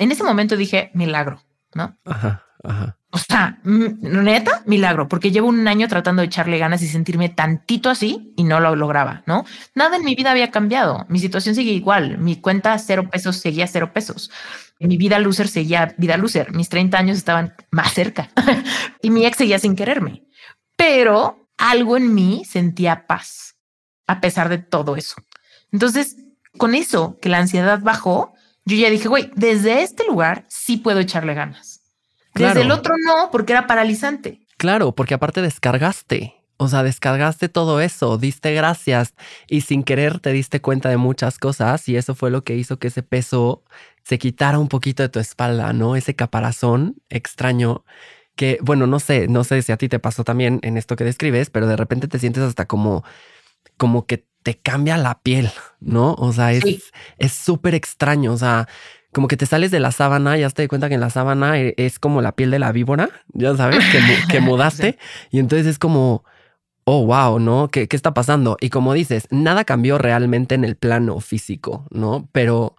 en ese momento dije, milagro, ¿no? Ajá, ajá. O sea, neta, milagro, porque llevo un año tratando de echarle ganas y sentirme tantito así y no lo lograba, ¿no? Nada en mi vida había cambiado. Mi situación sigue igual. Mi cuenta cero pesos seguía cero pesos. Mi vida loser seguía vida loser. Mis 30 años estaban más cerca y mi ex seguía sin quererme. Pero algo en mí sentía paz a pesar de todo eso. Entonces, con eso que la ansiedad bajó, yo ya dije, güey, desde este lugar sí puedo echarle ganas. Desde el otro no, porque era paralizante. Claro, porque aparte descargaste. O sea, descargaste todo eso, diste gracias y sin querer te diste cuenta de muchas cosas y eso fue lo que hizo que ese peso se quitara un poquito de tu espalda, ¿no? Ese caparazón extraño que, bueno, no sé, no sé si a ti te pasó también en esto que describes, pero de repente te sientes hasta como, como que te cambia la piel, ¿no? O sea, es súper extraño, o sea, como que te sales de la sábana y ya te das cuenta que en la sábana e, es como la piel de la víbora, ya sabes, que, mudaste. Y entonces es como, oh, wow, ¿no? ¿Qué, ¿Qué está pasando? Y como dices, nada cambió realmente en el plano físico, ¿no? Pero,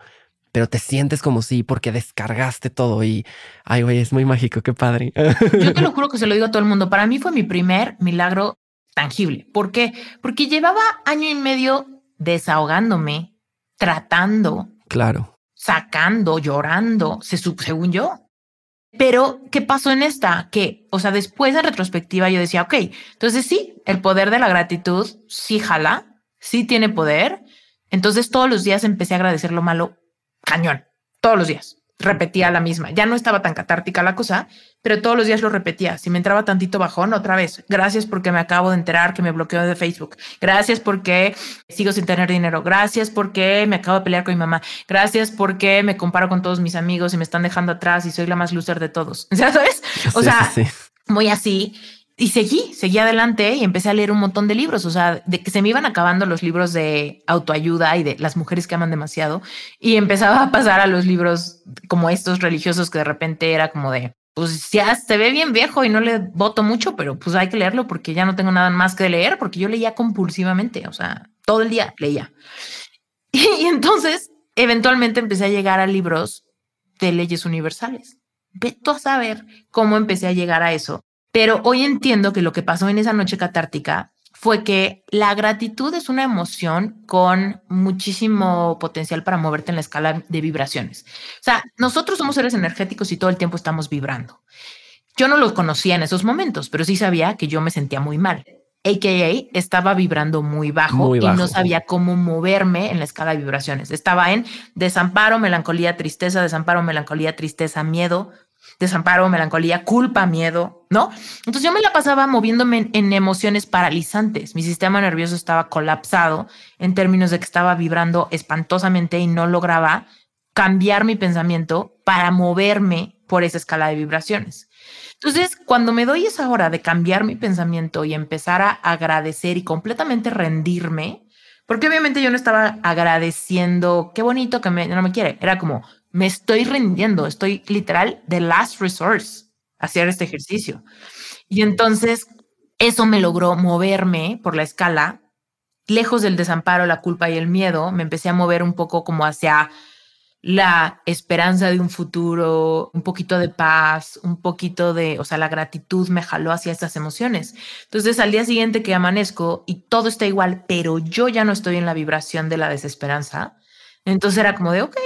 pero te sientes como si porque descargaste todo y, ay, güey, es muy mágico, qué padre. Yo te lo juro que se lo digo a todo el mundo. Para mí fue mi primer milagro tangible. ¿Por qué? Porque llevaba año y medio desahogándome, tratando. Claro. Sacando, llorando, se, según yo. Pero, ¿qué pasó en esta? Que, o sea, después de retrospectiva yo decía, ok, entonces sí, el poder de la gratitud sí jala, sí tiene poder. Entonces todos los días empecé a agradecer lo malo cañón, todos los días repetía la misma. Ya no estaba tan catártica la cosa, pero todos los días lo repetía. Si me entraba tantito bajón, otra vez. Gracias porque me acabo de enterar que me bloqueó de Facebook. Gracias porque sigo sin tener dinero. Gracias porque me acabo de pelear con mi mamá. Gracias porque me comparo con todos mis amigos y me están dejando atrás y soy la más loser de todos. ¿Sabes? O sea, muy así. Y seguí, seguí adelante y empecé a leer un montón de libros, o sea, de que se me iban acabando los libros de autoayuda y de las mujeres que aman demasiado y empezaba a pasar a los libros como estos religiosos que de repente era como de, pues ya se ve bien viejo y no le voto mucho, pero pues hay que leerlo porque ya no tengo nada más que leer, porque yo leía compulsivamente, o sea, todo el día leía. Y, entonces, eventualmente empecé a llegar a libros de leyes universales. Veto a saber cómo empecé a llegar a eso pero hoy entiendo que lo que pasó en esa noche catártica fue que la gratitud es una emoción con muchísimo potencial para moverte en la escala de vibraciones. O sea, nosotros somos seres energéticos y todo el tiempo estamos vibrando. Yo no los conocía en esos momentos, pero sí sabía que yo me sentía muy mal. AKA estaba vibrando muy bajo, y no sabía cómo moverme en la escala de vibraciones. Estaba en desamparo, melancolía, tristeza, desamparo, melancolía, tristeza, miedo, desamparo, melancolía, culpa, miedo, ¿no? Entonces yo me la pasaba moviéndome en, emociones paralizantes. Mi sistema nervioso estaba colapsado en términos de que estaba vibrando espantosamente y no lograba cambiar mi pensamiento para moverme por esa escala de vibraciones. Entonces, cuando me doy esa hora de cambiar mi pensamiento y empezar a agradecer y completamente rendirme, porque obviamente yo no estaba agradeciendo, qué bonito que me, no me quiere, era como, me estoy rindiendo, estoy literal de last resource hacer este ejercicio. Y entonces eso me logró moverme por la escala, lejos del desamparo, la culpa y el miedo, me empecé a mover un poco como hacia la esperanza de un futuro, un poquito de paz, un poquito de, o sea, la gratitud me jaló hacia estas emociones. Entonces, al día siguiente que amanezco y todo está igual, pero yo ya no estoy en la vibración de la desesperanza, entonces era como de, ok,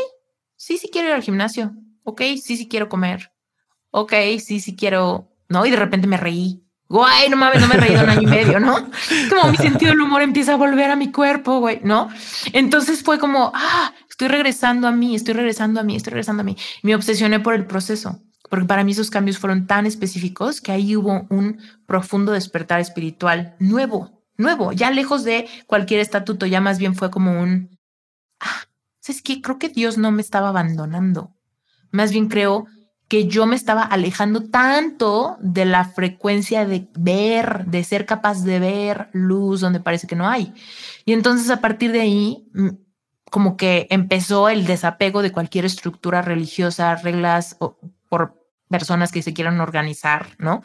sí, sí quiero ir al gimnasio, ok, sí, sí quiero comer, ok, sí, sí quiero, ¿no? Y de repente me reí. Güey, no mames, no me he reído un año y medio, ¿no? Como mi sentido del humor empieza a volver a mi cuerpo, güey, ¿no? Entonces fue como, ah, estoy regresando a mí, estoy regresando a mí, estoy regresando a mí. Me obsesioné por el proceso, porque para mí esos cambios fueron tan específicos que ahí hubo un profundo despertar espiritual nuevo, nuevo, ya lejos de cualquier estatuto, ya más bien fue como un, ah, es que creo que Dios no me estaba abandonando. Más bien creo que yo me estaba alejando tanto de la frecuencia de ver, de ser capaz de ver luz donde parece que no hay. Y entonces a partir de ahí, mm, como que empezó el desapego de cualquier estructura religiosa, reglas o por personas que se quieran organizar, ¿no?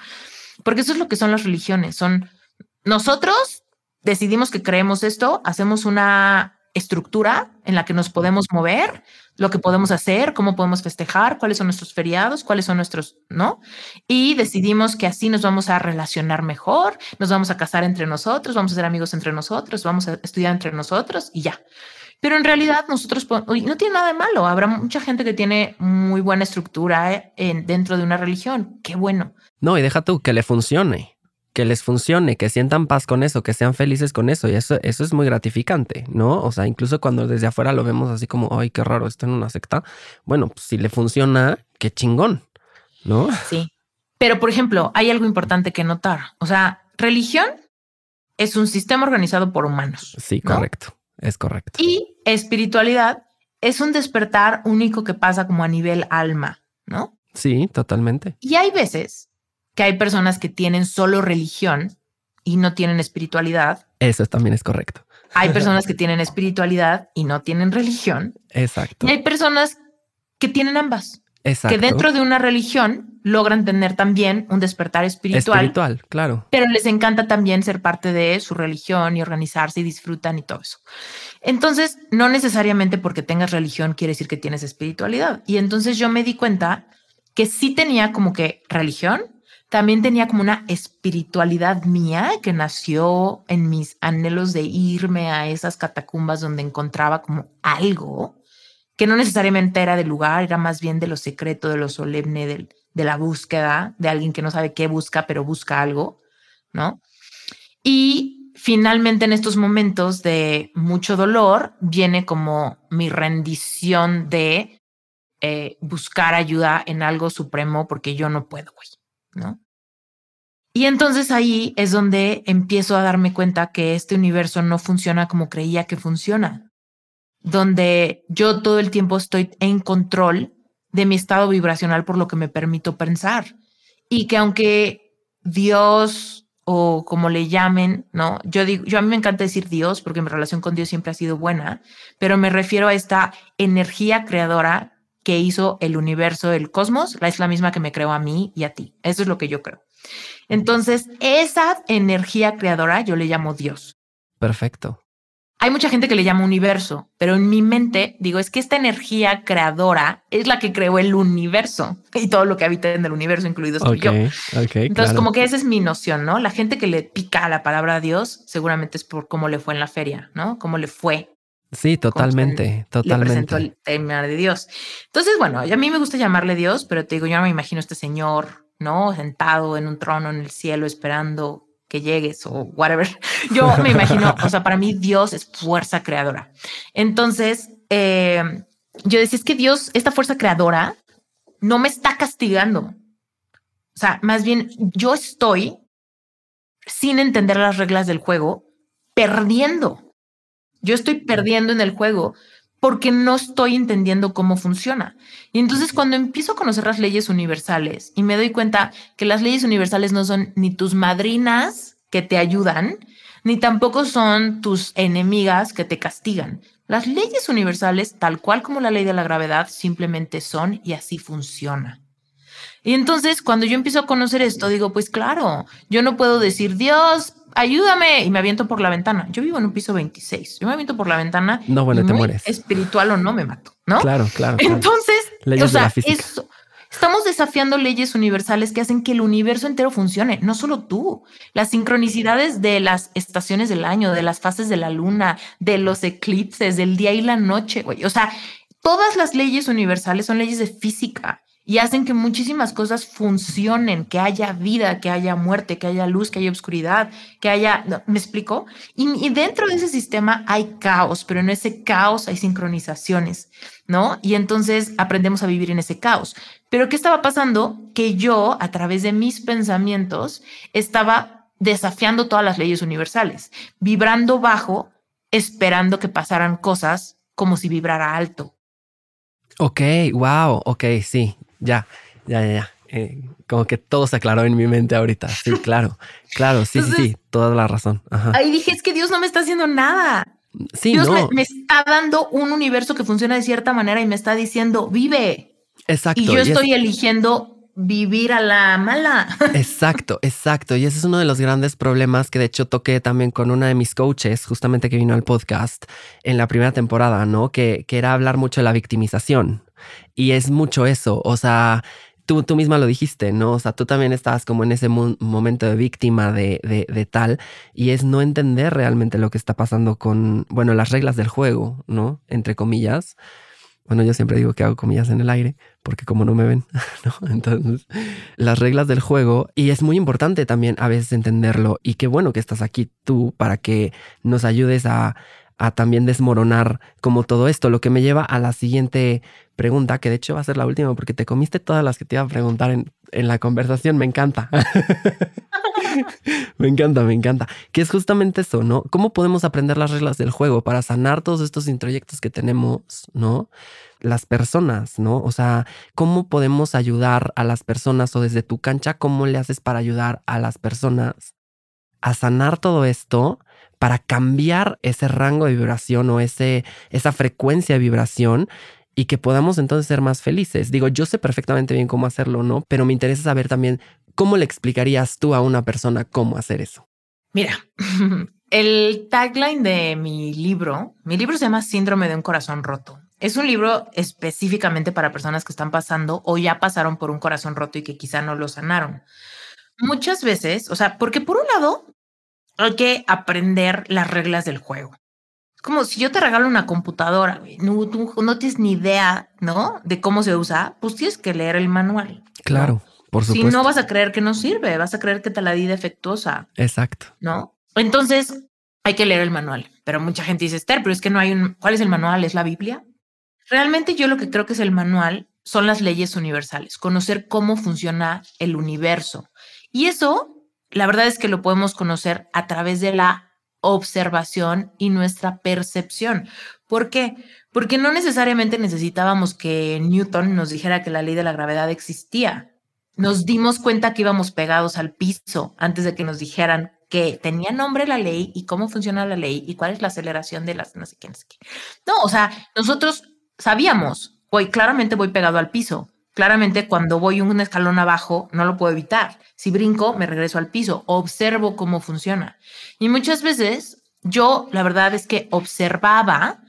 Porque eso es lo que son las religiones, son nosotros decidimos que creemos esto, hacemos una estructura en la que nos podemos mover, lo que podemos hacer, cómo podemos festejar, cuáles son nuestros feriados, cuáles son nuestros, ¿no? Y decidimos que así nos vamos a relacionar mejor, nos vamos a casar entre nosotros, vamos a ser amigos entre nosotros, vamos a estudiar entre nosotros y ya. Pero en realidad nosotros no tiene nada de malo. Habrá mucha gente que tiene muy buena estructura eh, en, dentro de una religión. Qué bueno. No, y deja tú que le funcione que les funcione, que sientan paz con eso, que sean felices con eso. Y eso, eso es muy gratificante, ¿no? O sea, incluso cuando desde afuera lo vemos así como, ay, qué raro, esto en una secta. Bueno, pues si le funciona, qué chingón, ¿no? Sí. Pero, por ejemplo, hay algo importante que notar. O sea, religión es un sistema organizado por humanos. Sí, correcto. Es correcto. Y espiritualidad es un despertar único que pasa como a nivel alma, ¿no? Sí, totalmente. Y hay veces que hay personas que tienen solo religión y no tienen espiritualidad. Eso también es correcto. Hay personas que tienen espiritualidad y no tienen religión. Exacto. Y hay personas que tienen ambas. Exacto. Que dentro de una religión logran tener también un despertar espiritual. Espiritual, claro. Pero les encanta también ser parte de su religión y organizarse y disfrutan y todo eso. Entonces, no necesariamente porque tengas religión quiere decir que tienes espiritualidad. Y entonces yo me di cuenta que sí tenía como que religión, también tenía como una espiritualidad mía que nació en mis anhelos de irme a esas catacumbas donde encontraba como algo que no necesariamente era del lugar, era más bien de lo secreto, de lo solemne, de, la búsqueda, de alguien que no sabe qué busca, pero busca algo, ¿no? Y finalmente en estos momentos de mucho dolor viene como mi rendición de eh, buscar ayuda en algo supremo porque yo no puedo, güey. ¿No? Y entonces ahí es donde empiezo a darme cuenta que este universo no funciona como creía que funciona, donde yo todo el tiempo estoy en control de mi estado vibracional por lo que me permito pensar y que aunque Dios o como le llamen, ¿no? Yo digo, yo a mí me encanta decir Dios porque mi relación con Dios siempre ha sido buena, pero me refiero a esta energía creadora que hizo el universo, el cosmos, es la misma que me creó a mí y a ti. Eso es lo que yo creo. Entonces, esa energía creadora yo le llamo Dios. Perfecto. Hay mucha gente que le llama universo, pero en mi mente digo, es que esta energía creadora es la que creó el universo y todo lo que habita en el universo, incluidos tú y yo. Entonces, como que esa es mi noción, ¿no? La gente que le pica a la palabra Dios seguramente es por cómo le fue en la feria, ¿no? Cómo le fue Sí, totalmente, totalmente. Le el tema de Dios. Entonces, bueno, a mí me gusta llamarle Dios, pero te digo, yo no me imagino este señor, ¿no? Sentado en un trono en el cielo esperando que llegues o whatever. Yo me imagino, o sea, para mí Dios es fuerza creadora. Entonces, eh, yo decía, es que Dios, esta fuerza creadora, no me está castigando. O sea, más bien yo estoy sin entender las reglas del juego, perdiendo. Yo estoy perdiendo en el juego porque no estoy entendiendo cómo funciona. Y entonces cuando empiezo a conocer las leyes universales y me doy cuenta que las leyes universales no son ni tus madrinas que te ayudan, ni tampoco son tus enemigas que te castigan. Las leyes universales, tal cual como la ley de la gravedad, simplemente son y así funciona. Y entonces cuando yo empiezo a conocer esto, digo, pues claro, yo no puedo decir, Dios, ayúdame, y me aviento por la ventana. Yo vivo en un piso 26, yo me aviento por la ventana. No, bueno, te mueres. Espiritual o no, me mato, ¿no? Claro, claro. Entonces, o sea, estamos desafiando leyes universales que hacen que el universo entero funcione, no solo tú. Las sincronicidades de las estaciones del año, de las fases de la luna, de los eclipses, del día y la noche, güey. O sea, todas las leyes universales son leyes de física y hacen que muchísimas cosas funcionen, que haya vida, que haya muerte, que haya luz, que haya oscuridad, que haya, ¿me explico? Y, dentro de ese sistema hay caos, pero en ese caos hay sincronizaciones, ¿no? Y entonces aprendemos a vivir en ese caos. Pero ¿qué estaba pasando? Que yo, a través de mis pensamientos, estaba desafiando todas las leyes universales, vibrando bajo, esperando que pasaran cosas como si vibrara alto. Ok, wow, ok, sí, ya, ya, ya, ya. Eh, como que todo se aclaró en mi mente ahorita. Sí, claro, claro, sí, sí, sí, toda la razón. Ahí dije, es que Dios no me está haciendo nada. Sí, Dios me, está dando un universo que funciona de cierta manera y me está diciendo, vive. Exacto. Y yo estoy eligiendo vivir a la mala. Exacto, exacto. Y ese es uno de los grandes problemas que de hecho toqué también con una de mis coaches, justamente que vino al podcast en la primera temporada, ¿no? Que, que era hablar mucho de la victimización. Y es mucho eso, o sea, tú, tú misma lo dijiste, ¿no? O sea, tú también estabas como en ese momento de víctima de, de, tal, y es no entender realmente lo que está pasando con, bueno, las reglas del juego, ¿no? Entre comillas. Bueno, yo siempre digo que hago comillas en el aire, porque como no me ven, ¿no? Entonces, las reglas del juego, y es muy importante también a veces entenderlo, y qué bueno que estás aquí tú para que nos ayudes a, a también desmoronar como todo esto, lo que me lleva a la siguiente pregunta, que de hecho va a ser la última porque te comiste todas las que te iba a preguntar en, en la conversación, me encanta. me encanta, me encanta. Que es justamente eso, ¿no? ¿Cómo podemos aprender las reglas del juego para sanar todos estos introyectos que tenemos, ¿no? Las personas, ¿no? O sea, ¿cómo podemos ayudar a las personas o desde tu cancha, cómo le haces para ayudar a las personas a sanar todo esto? Para cambiar ese rango de vibración o ese, esa frecuencia de vibración y que podamos entonces ser más felices. Digo, yo sé perfectamente bien cómo hacerlo, ¿no? Pero me interesa saber también cómo le explicarías tú a una persona cómo hacer eso. Mira, el tagline de mi libro, mi libro se llama Síndrome de un corazón roto. Es un libro específicamente para personas que están pasando o ya pasaron por un corazón roto y que quizá no lo sanaron. Muchas veces, o sea, porque por un lado, hay que aprender las reglas del juego. Es como si yo te regalo una computadora, no, tú no tienes ni idea, ¿no? De cómo se usa, pues tienes que leer el manual. Claro, por supuesto. Si no vas a creer que no sirve, vas a creer que te la di defectuosa. Exacto. ¿No? Entonces, hay que leer el manual. Pero mucha gente dice, Esther, pero es que no hay un... ¿Cuál es el manual? ¿Es la Biblia? Realmente yo lo que creo que es el manual son las leyes universales, conocer cómo funciona el universo. Y eso la verdad es que lo podemos conocer a través de la observación y nuestra percepción. ¿Por qué? Porque no necesariamente necesitábamos que Newton nos dijera que la ley de la gravedad existía. Nos dimos cuenta que íbamos pegados al piso antes de que nos dijeran que tenía nombre la ley y cómo funciona la ley y cuál es la aceleración de las no sé qué, no sé qué. No, o sea, nosotros sabíamos, voy, claramente voy pegado al piso, Claramente cuando voy un escalón abajo no lo puedo evitar. Si brinco, me regreso al piso, observo cómo funciona. Y muchas veces yo, la verdad es que observaba,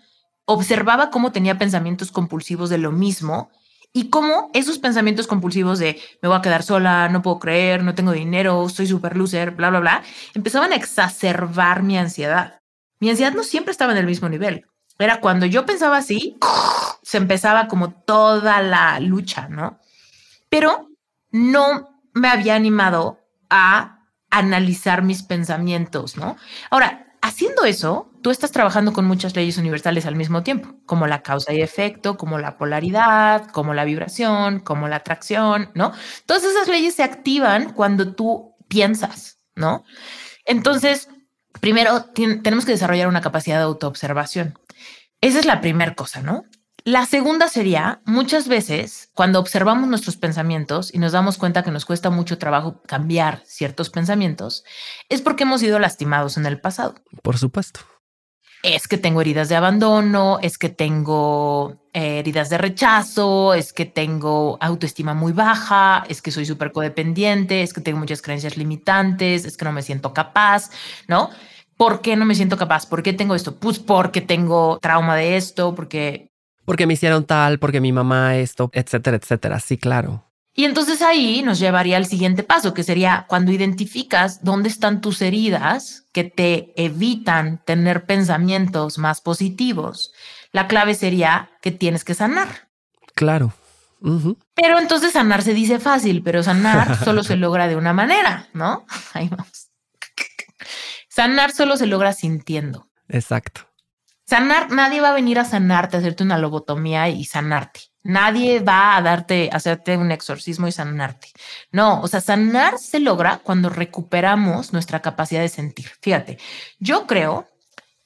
observaba cómo tenía pensamientos compulsivos de lo mismo y cómo esos pensamientos compulsivos de me voy a quedar sola, no puedo creer, no tengo dinero, soy super loser, bla, bla, bla, empezaban a exacerbar mi ansiedad. Mi ansiedad no siempre estaba en el mismo nivel. Era cuando yo pensaba así, se empezaba como toda la lucha, ¿no? Pero no me había animado a analizar mis pensamientos, ¿no? Ahora, haciendo eso, tú estás trabajando con muchas leyes universales al mismo tiempo, como la causa y efecto, como la polaridad, como la vibración, como la atracción, ¿no? Todas esas leyes se activan cuando tú piensas, ¿no? Entonces, primero tenemos que desarrollar una capacidad de autoobservación. Esa es la primera cosa, ¿no? La segunda sería, muchas veces, cuando observamos nuestros pensamientos y nos damos cuenta que nos cuesta mucho trabajo cambiar ciertos pensamientos, es porque hemos sido lastimados en el pasado. Por supuesto. Es que tengo heridas de abandono, es que tengo eh, heridas de rechazo, es que tengo autoestima muy baja, es que soy súper codependiente, es que tengo muchas creencias limitantes, es que no me siento capaz, ¿no? ¿Por qué no me siento capaz? ¿Por qué tengo esto? Pues porque tengo trauma de esto, porque porque me hicieron tal, porque mi mamá esto, etcétera, etcétera. Sí, claro. Y entonces ahí nos llevaría al siguiente paso, que sería cuando identificas dónde están tus heridas que te evitan tener pensamientos más positivos. La clave sería que tienes que sanar. Claro. Pero entonces sanar se dice fácil, pero sanar solo se logra de una manera, ¿no? Ahí vamos. Sanar solo se logra sintiendo. Exacto. Sanar, nadie va a venir a sanarte, a hacerte una lobotomía y sanarte. Nadie va a darte, hacerte un exorcismo y sanarte. No, o sea, sanar se logra cuando recuperamos nuestra capacidad de sentir. Fíjate, yo creo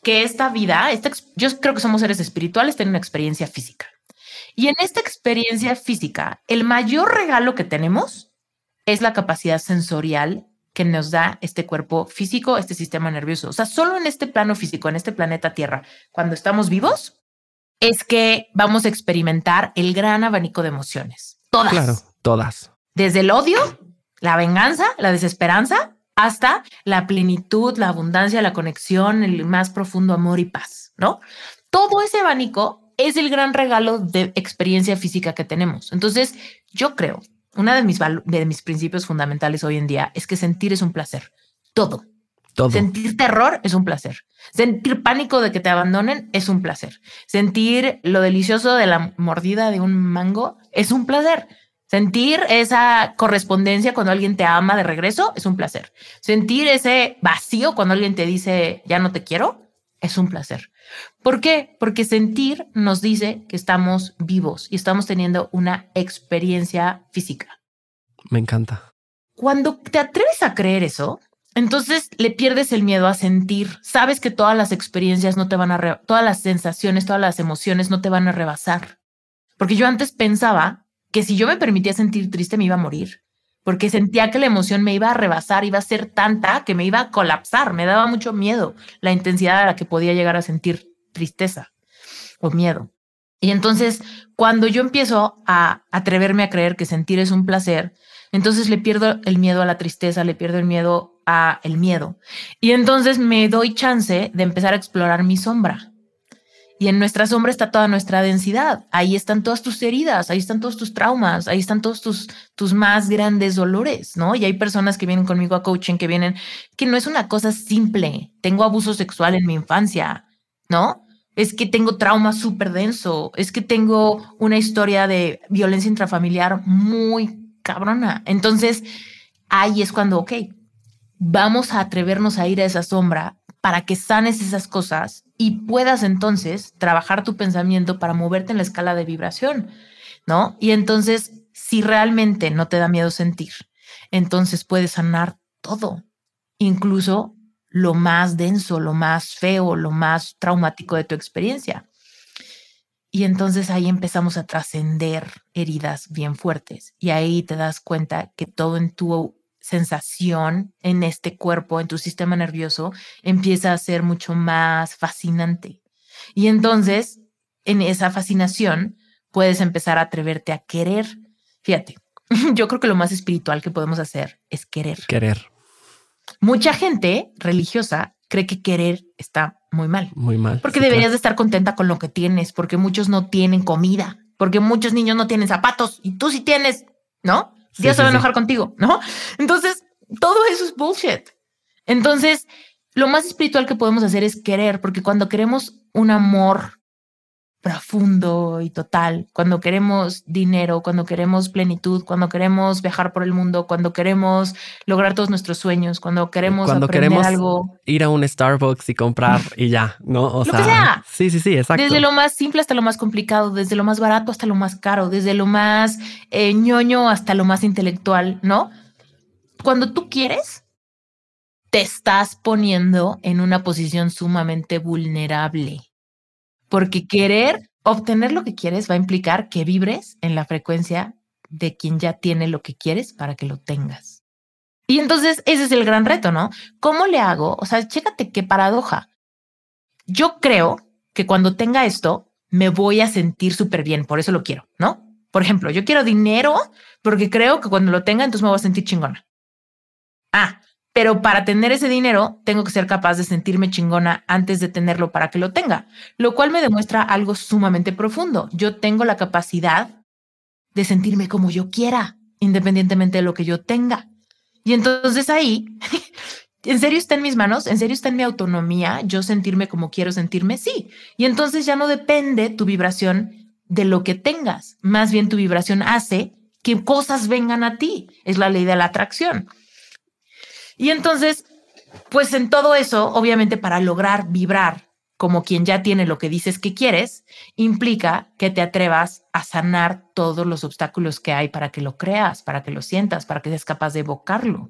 que esta vida, esta, yo creo que somos seres espirituales, tienen una experiencia física. Y en esta experiencia física, el mayor regalo que tenemos es la capacidad sensorial que nos da este cuerpo físico, este sistema nervioso. O sea, solo en este plano físico, en este planeta Tierra, cuando estamos vivos, es que vamos a experimentar el gran abanico de emociones. Todas. Claro, todas. Desde el odio, la venganza, la desesperanza, hasta la plenitud, la abundancia, la conexión, el más profundo amor y paz, ¿no? Todo ese abanico es el gran regalo de experiencia física que tenemos. Entonces, yo creo uno de mis, de mis principios fundamentales hoy en día es que sentir es un placer. Todo. Todo. Sentir terror es un placer. Sentir pánico de que te abandonen es un placer. Sentir lo delicioso de la mordida de un mango es un placer. Sentir esa correspondencia cuando alguien te ama de regreso es un placer. Sentir ese vacío cuando alguien te dice ya no te quiero es un placer. ¿Por qué? Porque sentir nos dice que estamos vivos y estamos teniendo una experiencia física. Me encanta. Cuando te atreves a creer eso, entonces le pierdes el miedo a sentir. Sabes que todas las experiencias no te van a, todas las sensaciones, todas las emociones no te van a rebasar. Porque yo antes pensaba que si yo me permitía sentir triste me iba a morir porque sentía que la emoción me iba a rebasar, iba a ser tanta que me iba a colapsar, me daba mucho miedo la intensidad a la que podía llegar a sentir tristeza o miedo. Y entonces, cuando yo empiezo a atreverme a creer que sentir es un placer, entonces le pierdo el miedo a la tristeza, le pierdo el miedo a el miedo. Y entonces me doy chance de empezar a explorar mi sombra. Y en nuestra sombra está toda nuestra densidad. Ahí están todas tus heridas, ahí están todos tus traumas, ahí están todos tus, tus más grandes dolores, ¿no? Y hay personas que vienen conmigo a coaching que vienen, que no es una cosa simple. Tengo abuso sexual en mi infancia, ¿no? Es que tengo trauma súper denso, es que tengo una historia de violencia intrafamiliar muy cabrona. Entonces, ahí es cuando, ok, vamos a atrevernos a ir a esa sombra para que sanes esas cosas y puedas entonces trabajar tu pensamiento para moverte en la escala de vibración, ¿no? Y entonces, si realmente no te da miedo sentir, entonces puedes sanar todo, incluso lo más denso, lo más feo, lo más traumático de tu experiencia. Y entonces ahí empezamos a trascender heridas bien fuertes y ahí te das cuenta que todo en tu sensación en este cuerpo, en tu sistema nervioso, empieza a ser mucho más fascinante. Y entonces, en esa fascinación, puedes empezar a atreverte a querer. Fíjate, yo creo que lo más espiritual que podemos hacer es querer. Querer. Mucha gente religiosa cree que querer está muy mal. Muy mal. Porque deberías de estar contenta con lo que tienes, porque muchos no tienen comida, porque muchos niños no tienen zapatos y tú sí tienes, ¿no? Dios se va a enojar contigo, ¿no? Entonces, todo eso es bullshit. Entonces, lo más espiritual que podemos hacer es querer, porque cuando queremos un amor profundo y total, cuando queremos dinero, cuando queremos plenitud, cuando queremos viajar por el mundo, cuando queremos lograr todos nuestros sueños, cuando queremos cuando aprender queremos algo. ir a un Starbucks y comprar y ya, ¿no? O Lo que sea. sí, sí, sí, exacto. Desde lo más simple hasta lo más complicado, desde lo más barato hasta lo más caro, desde lo más eh, ñoño hasta lo más intelectual, ¿no? Cuando tú quieres, te estás poniendo en una posición sumamente vulnerable. Porque querer obtener lo que quieres va a implicar que vibres en la frecuencia de quien ya tiene lo que quieres para que lo tengas. Y entonces ese es el gran reto, ¿no? ¿Cómo le hago? O sea, chécate qué paradoja. Yo creo que cuando tenga esto, me voy a sentir súper bien, por eso lo quiero, ¿no? Por ejemplo, yo quiero dinero porque creo que cuando lo tenga, entonces me voy a sentir chingona. Ah, pero para tener ese dinero, tengo que ser capaz de sentirme chingona antes de tenerlo para que lo tenga, lo cual me demuestra algo sumamente profundo. Yo tengo la capacidad de sentirme como yo quiera, independientemente de lo que yo tenga. Y entonces ahí, ¿en serio está en mis manos? ¿En serio está en mi autonomía yo sentirme como quiero sentirme? Sí. Y entonces ya no depende tu vibración de lo que tengas, más bien tu vibración hace que cosas vengan a ti. Es la ley de la atracción. Y entonces, pues en todo eso, obviamente para lograr vibrar como quien ya tiene lo que dices que quieres, implica que te atrevas a sanar todos los obstáculos que hay para que lo creas, para que lo sientas, para que seas capaz de evocarlo.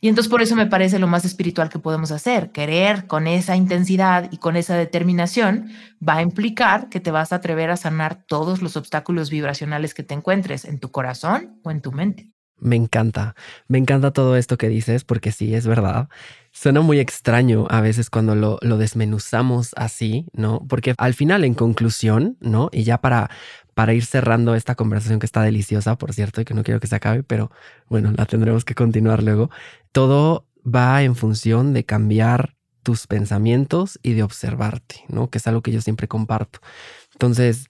Y entonces por eso me parece lo más espiritual que podemos hacer. Querer con esa intensidad y con esa determinación va a implicar que te vas a atrever a sanar todos los obstáculos vibracionales que te encuentres en tu corazón o en tu mente. Me encanta, me encanta todo esto que dices porque sí, es verdad. Suena muy extraño a veces cuando lo, desmenuzamos así, ¿no? Porque al final, en conclusión, ¿no? Y ya para, para ir cerrando esta conversación que está deliciosa, por cierto, y que no quiero que se acabe, pero bueno, la tendremos que continuar luego. Todo va en función de cambiar tus pensamientos y de observarte, ¿no? Que es algo que yo siempre comparto. Entonces,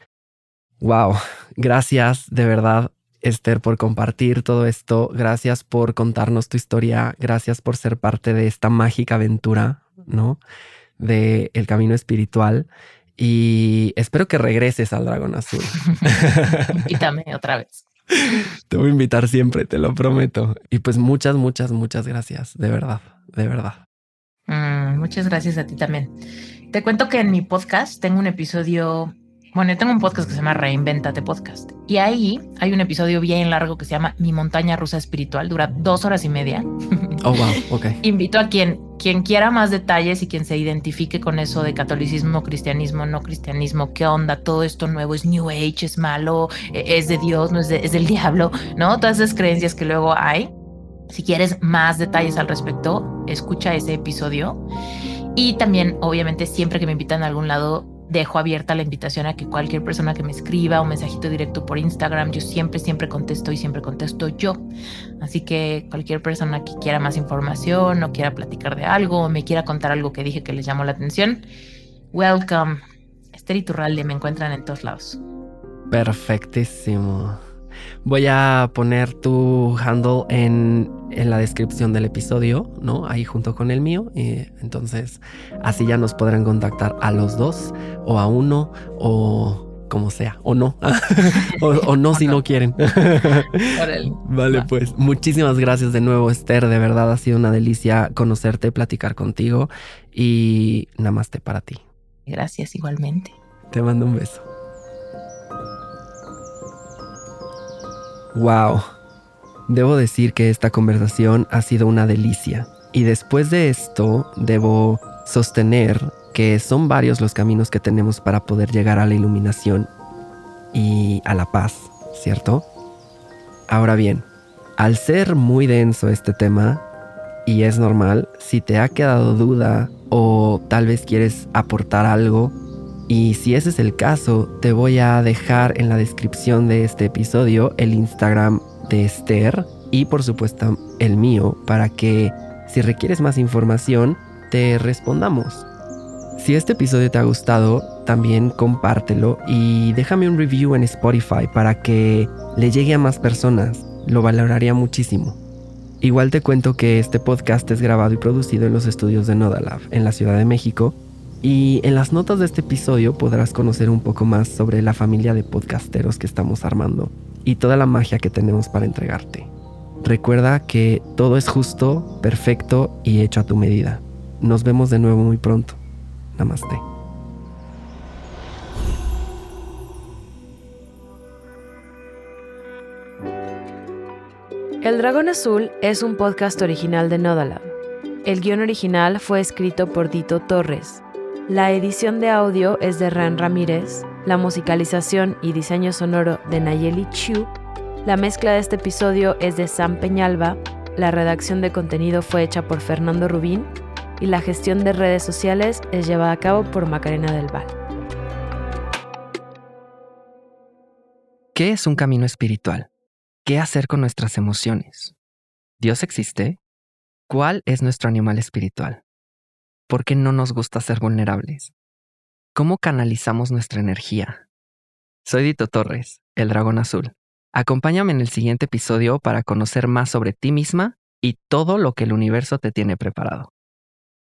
wow, gracias de verdad Esther, por compartir todo esto. Gracias por contarnos tu historia. Gracias por ser parte de esta mágica aventura, ¿no? De el camino espiritual. Y espero que regreses al Dragón Azul. Invítame otra vez. Te voy a invitar siempre, te lo prometo. Y pues muchas, muchas, muchas gracias. De verdad, de verdad. Mm, muchas gracias a ti también. Te cuento que en mi podcast tengo un episodio bueno, yo tengo un podcast que se llama Reinventate Podcast. Y ahí hay un episodio bien largo que se llama Mi montaña rusa espiritual. Dura dos horas y media. Oh, wow. Ok. Invito a quien, quien quiera más detalles y quien se identifique con eso de catolicismo, cristianismo, no cristianismo, qué onda, todo esto nuevo es New Age, es malo, e, es de Dios, no es, es del diablo, ¿no? Todas esas creencias que luego hay. Si quieres más detalles al respecto, escucha ese episodio. Y también, obviamente, siempre que me invitan a algún lado, dejo abierta la invitación a que cualquier persona que me escriba un mensajito directo por Instagram, yo siempre, siempre contesto y siempre contesto yo. Así que cualquier persona que quiera más información o quiera platicar de algo o me quiera contar algo que dije que les llamó la atención, welcome. Esther Iturralde me encuentran en todos lados. Perfectísimo. Voy a poner tu handle en, en, la descripción del episodio, ¿no? Ahí junto con el mío. Y entonces, así ya nos podrán contactar a los dos, o a uno, o como sea, o no. o, o, no si no quieren. vale, pues muchísimas gracias de nuevo, Esther. De verdad ha sido una delicia conocerte, platicar contigo. Y namaste para ti. Gracias igualmente. Te mando un beso. Wow. Debo decir que esta conversación ha sido una delicia. Y después de esto, debo sostener que son varios los caminos que tenemos para poder llegar a la iluminación y a la paz, ¿cierto? Ahora bien, al ser muy denso este tema, y es normal, si te ha quedado duda o tal vez quieres aportar algo, y si ese es el caso, te voy a dejar en la descripción de este episodio el Instagram de Esther y por supuesto el mío para que si requieres más información te respondamos. Si este episodio te ha gustado, también compártelo y déjame un review en Spotify para que le llegue a más personas. Lo valoraría muchísimo. Igual te cuento que este podcast es grabado y producido en los estudios de Nodalab en la Ciudad de México Y en las notas de este episodio podrás conocer un poco más sobre la familia de podcasteros que estamos armando y toda la magia que tenemos para entregarte. Recuerda que todo es justo, perfecto y hecho a tu medida. Nos vemos de nuevo muy pronto. Namaste. El Dragón Azul es un podcast original de Nodalab. El guion original fue escrito por Dito Torres. La edición de audio es de Ran Ramírez, la musicalización y diseño sonoro de Nayeli Chu. La mezcla de este episodio es de Sam Peñalba, la redacción de contenido fue hecha por Fernando Rubín y la gestión de redes sociales es llevada a cabo por Macarena del Val. ¿Qué es un camino espiritual? ¿Qué hacer con nuestras emociones? ¿Dios existe? ¿Cuál es nuestro animal espiritual? ¿Por qué no nos gusta ser vulnerables? ¿Cómo canalizamos nuestra energía? Soy Dito Torres, el dragón azul. Acompáñame en el siguiente episodio para conocer más sobre ti misma y todo lo que el universo te tiene preparado.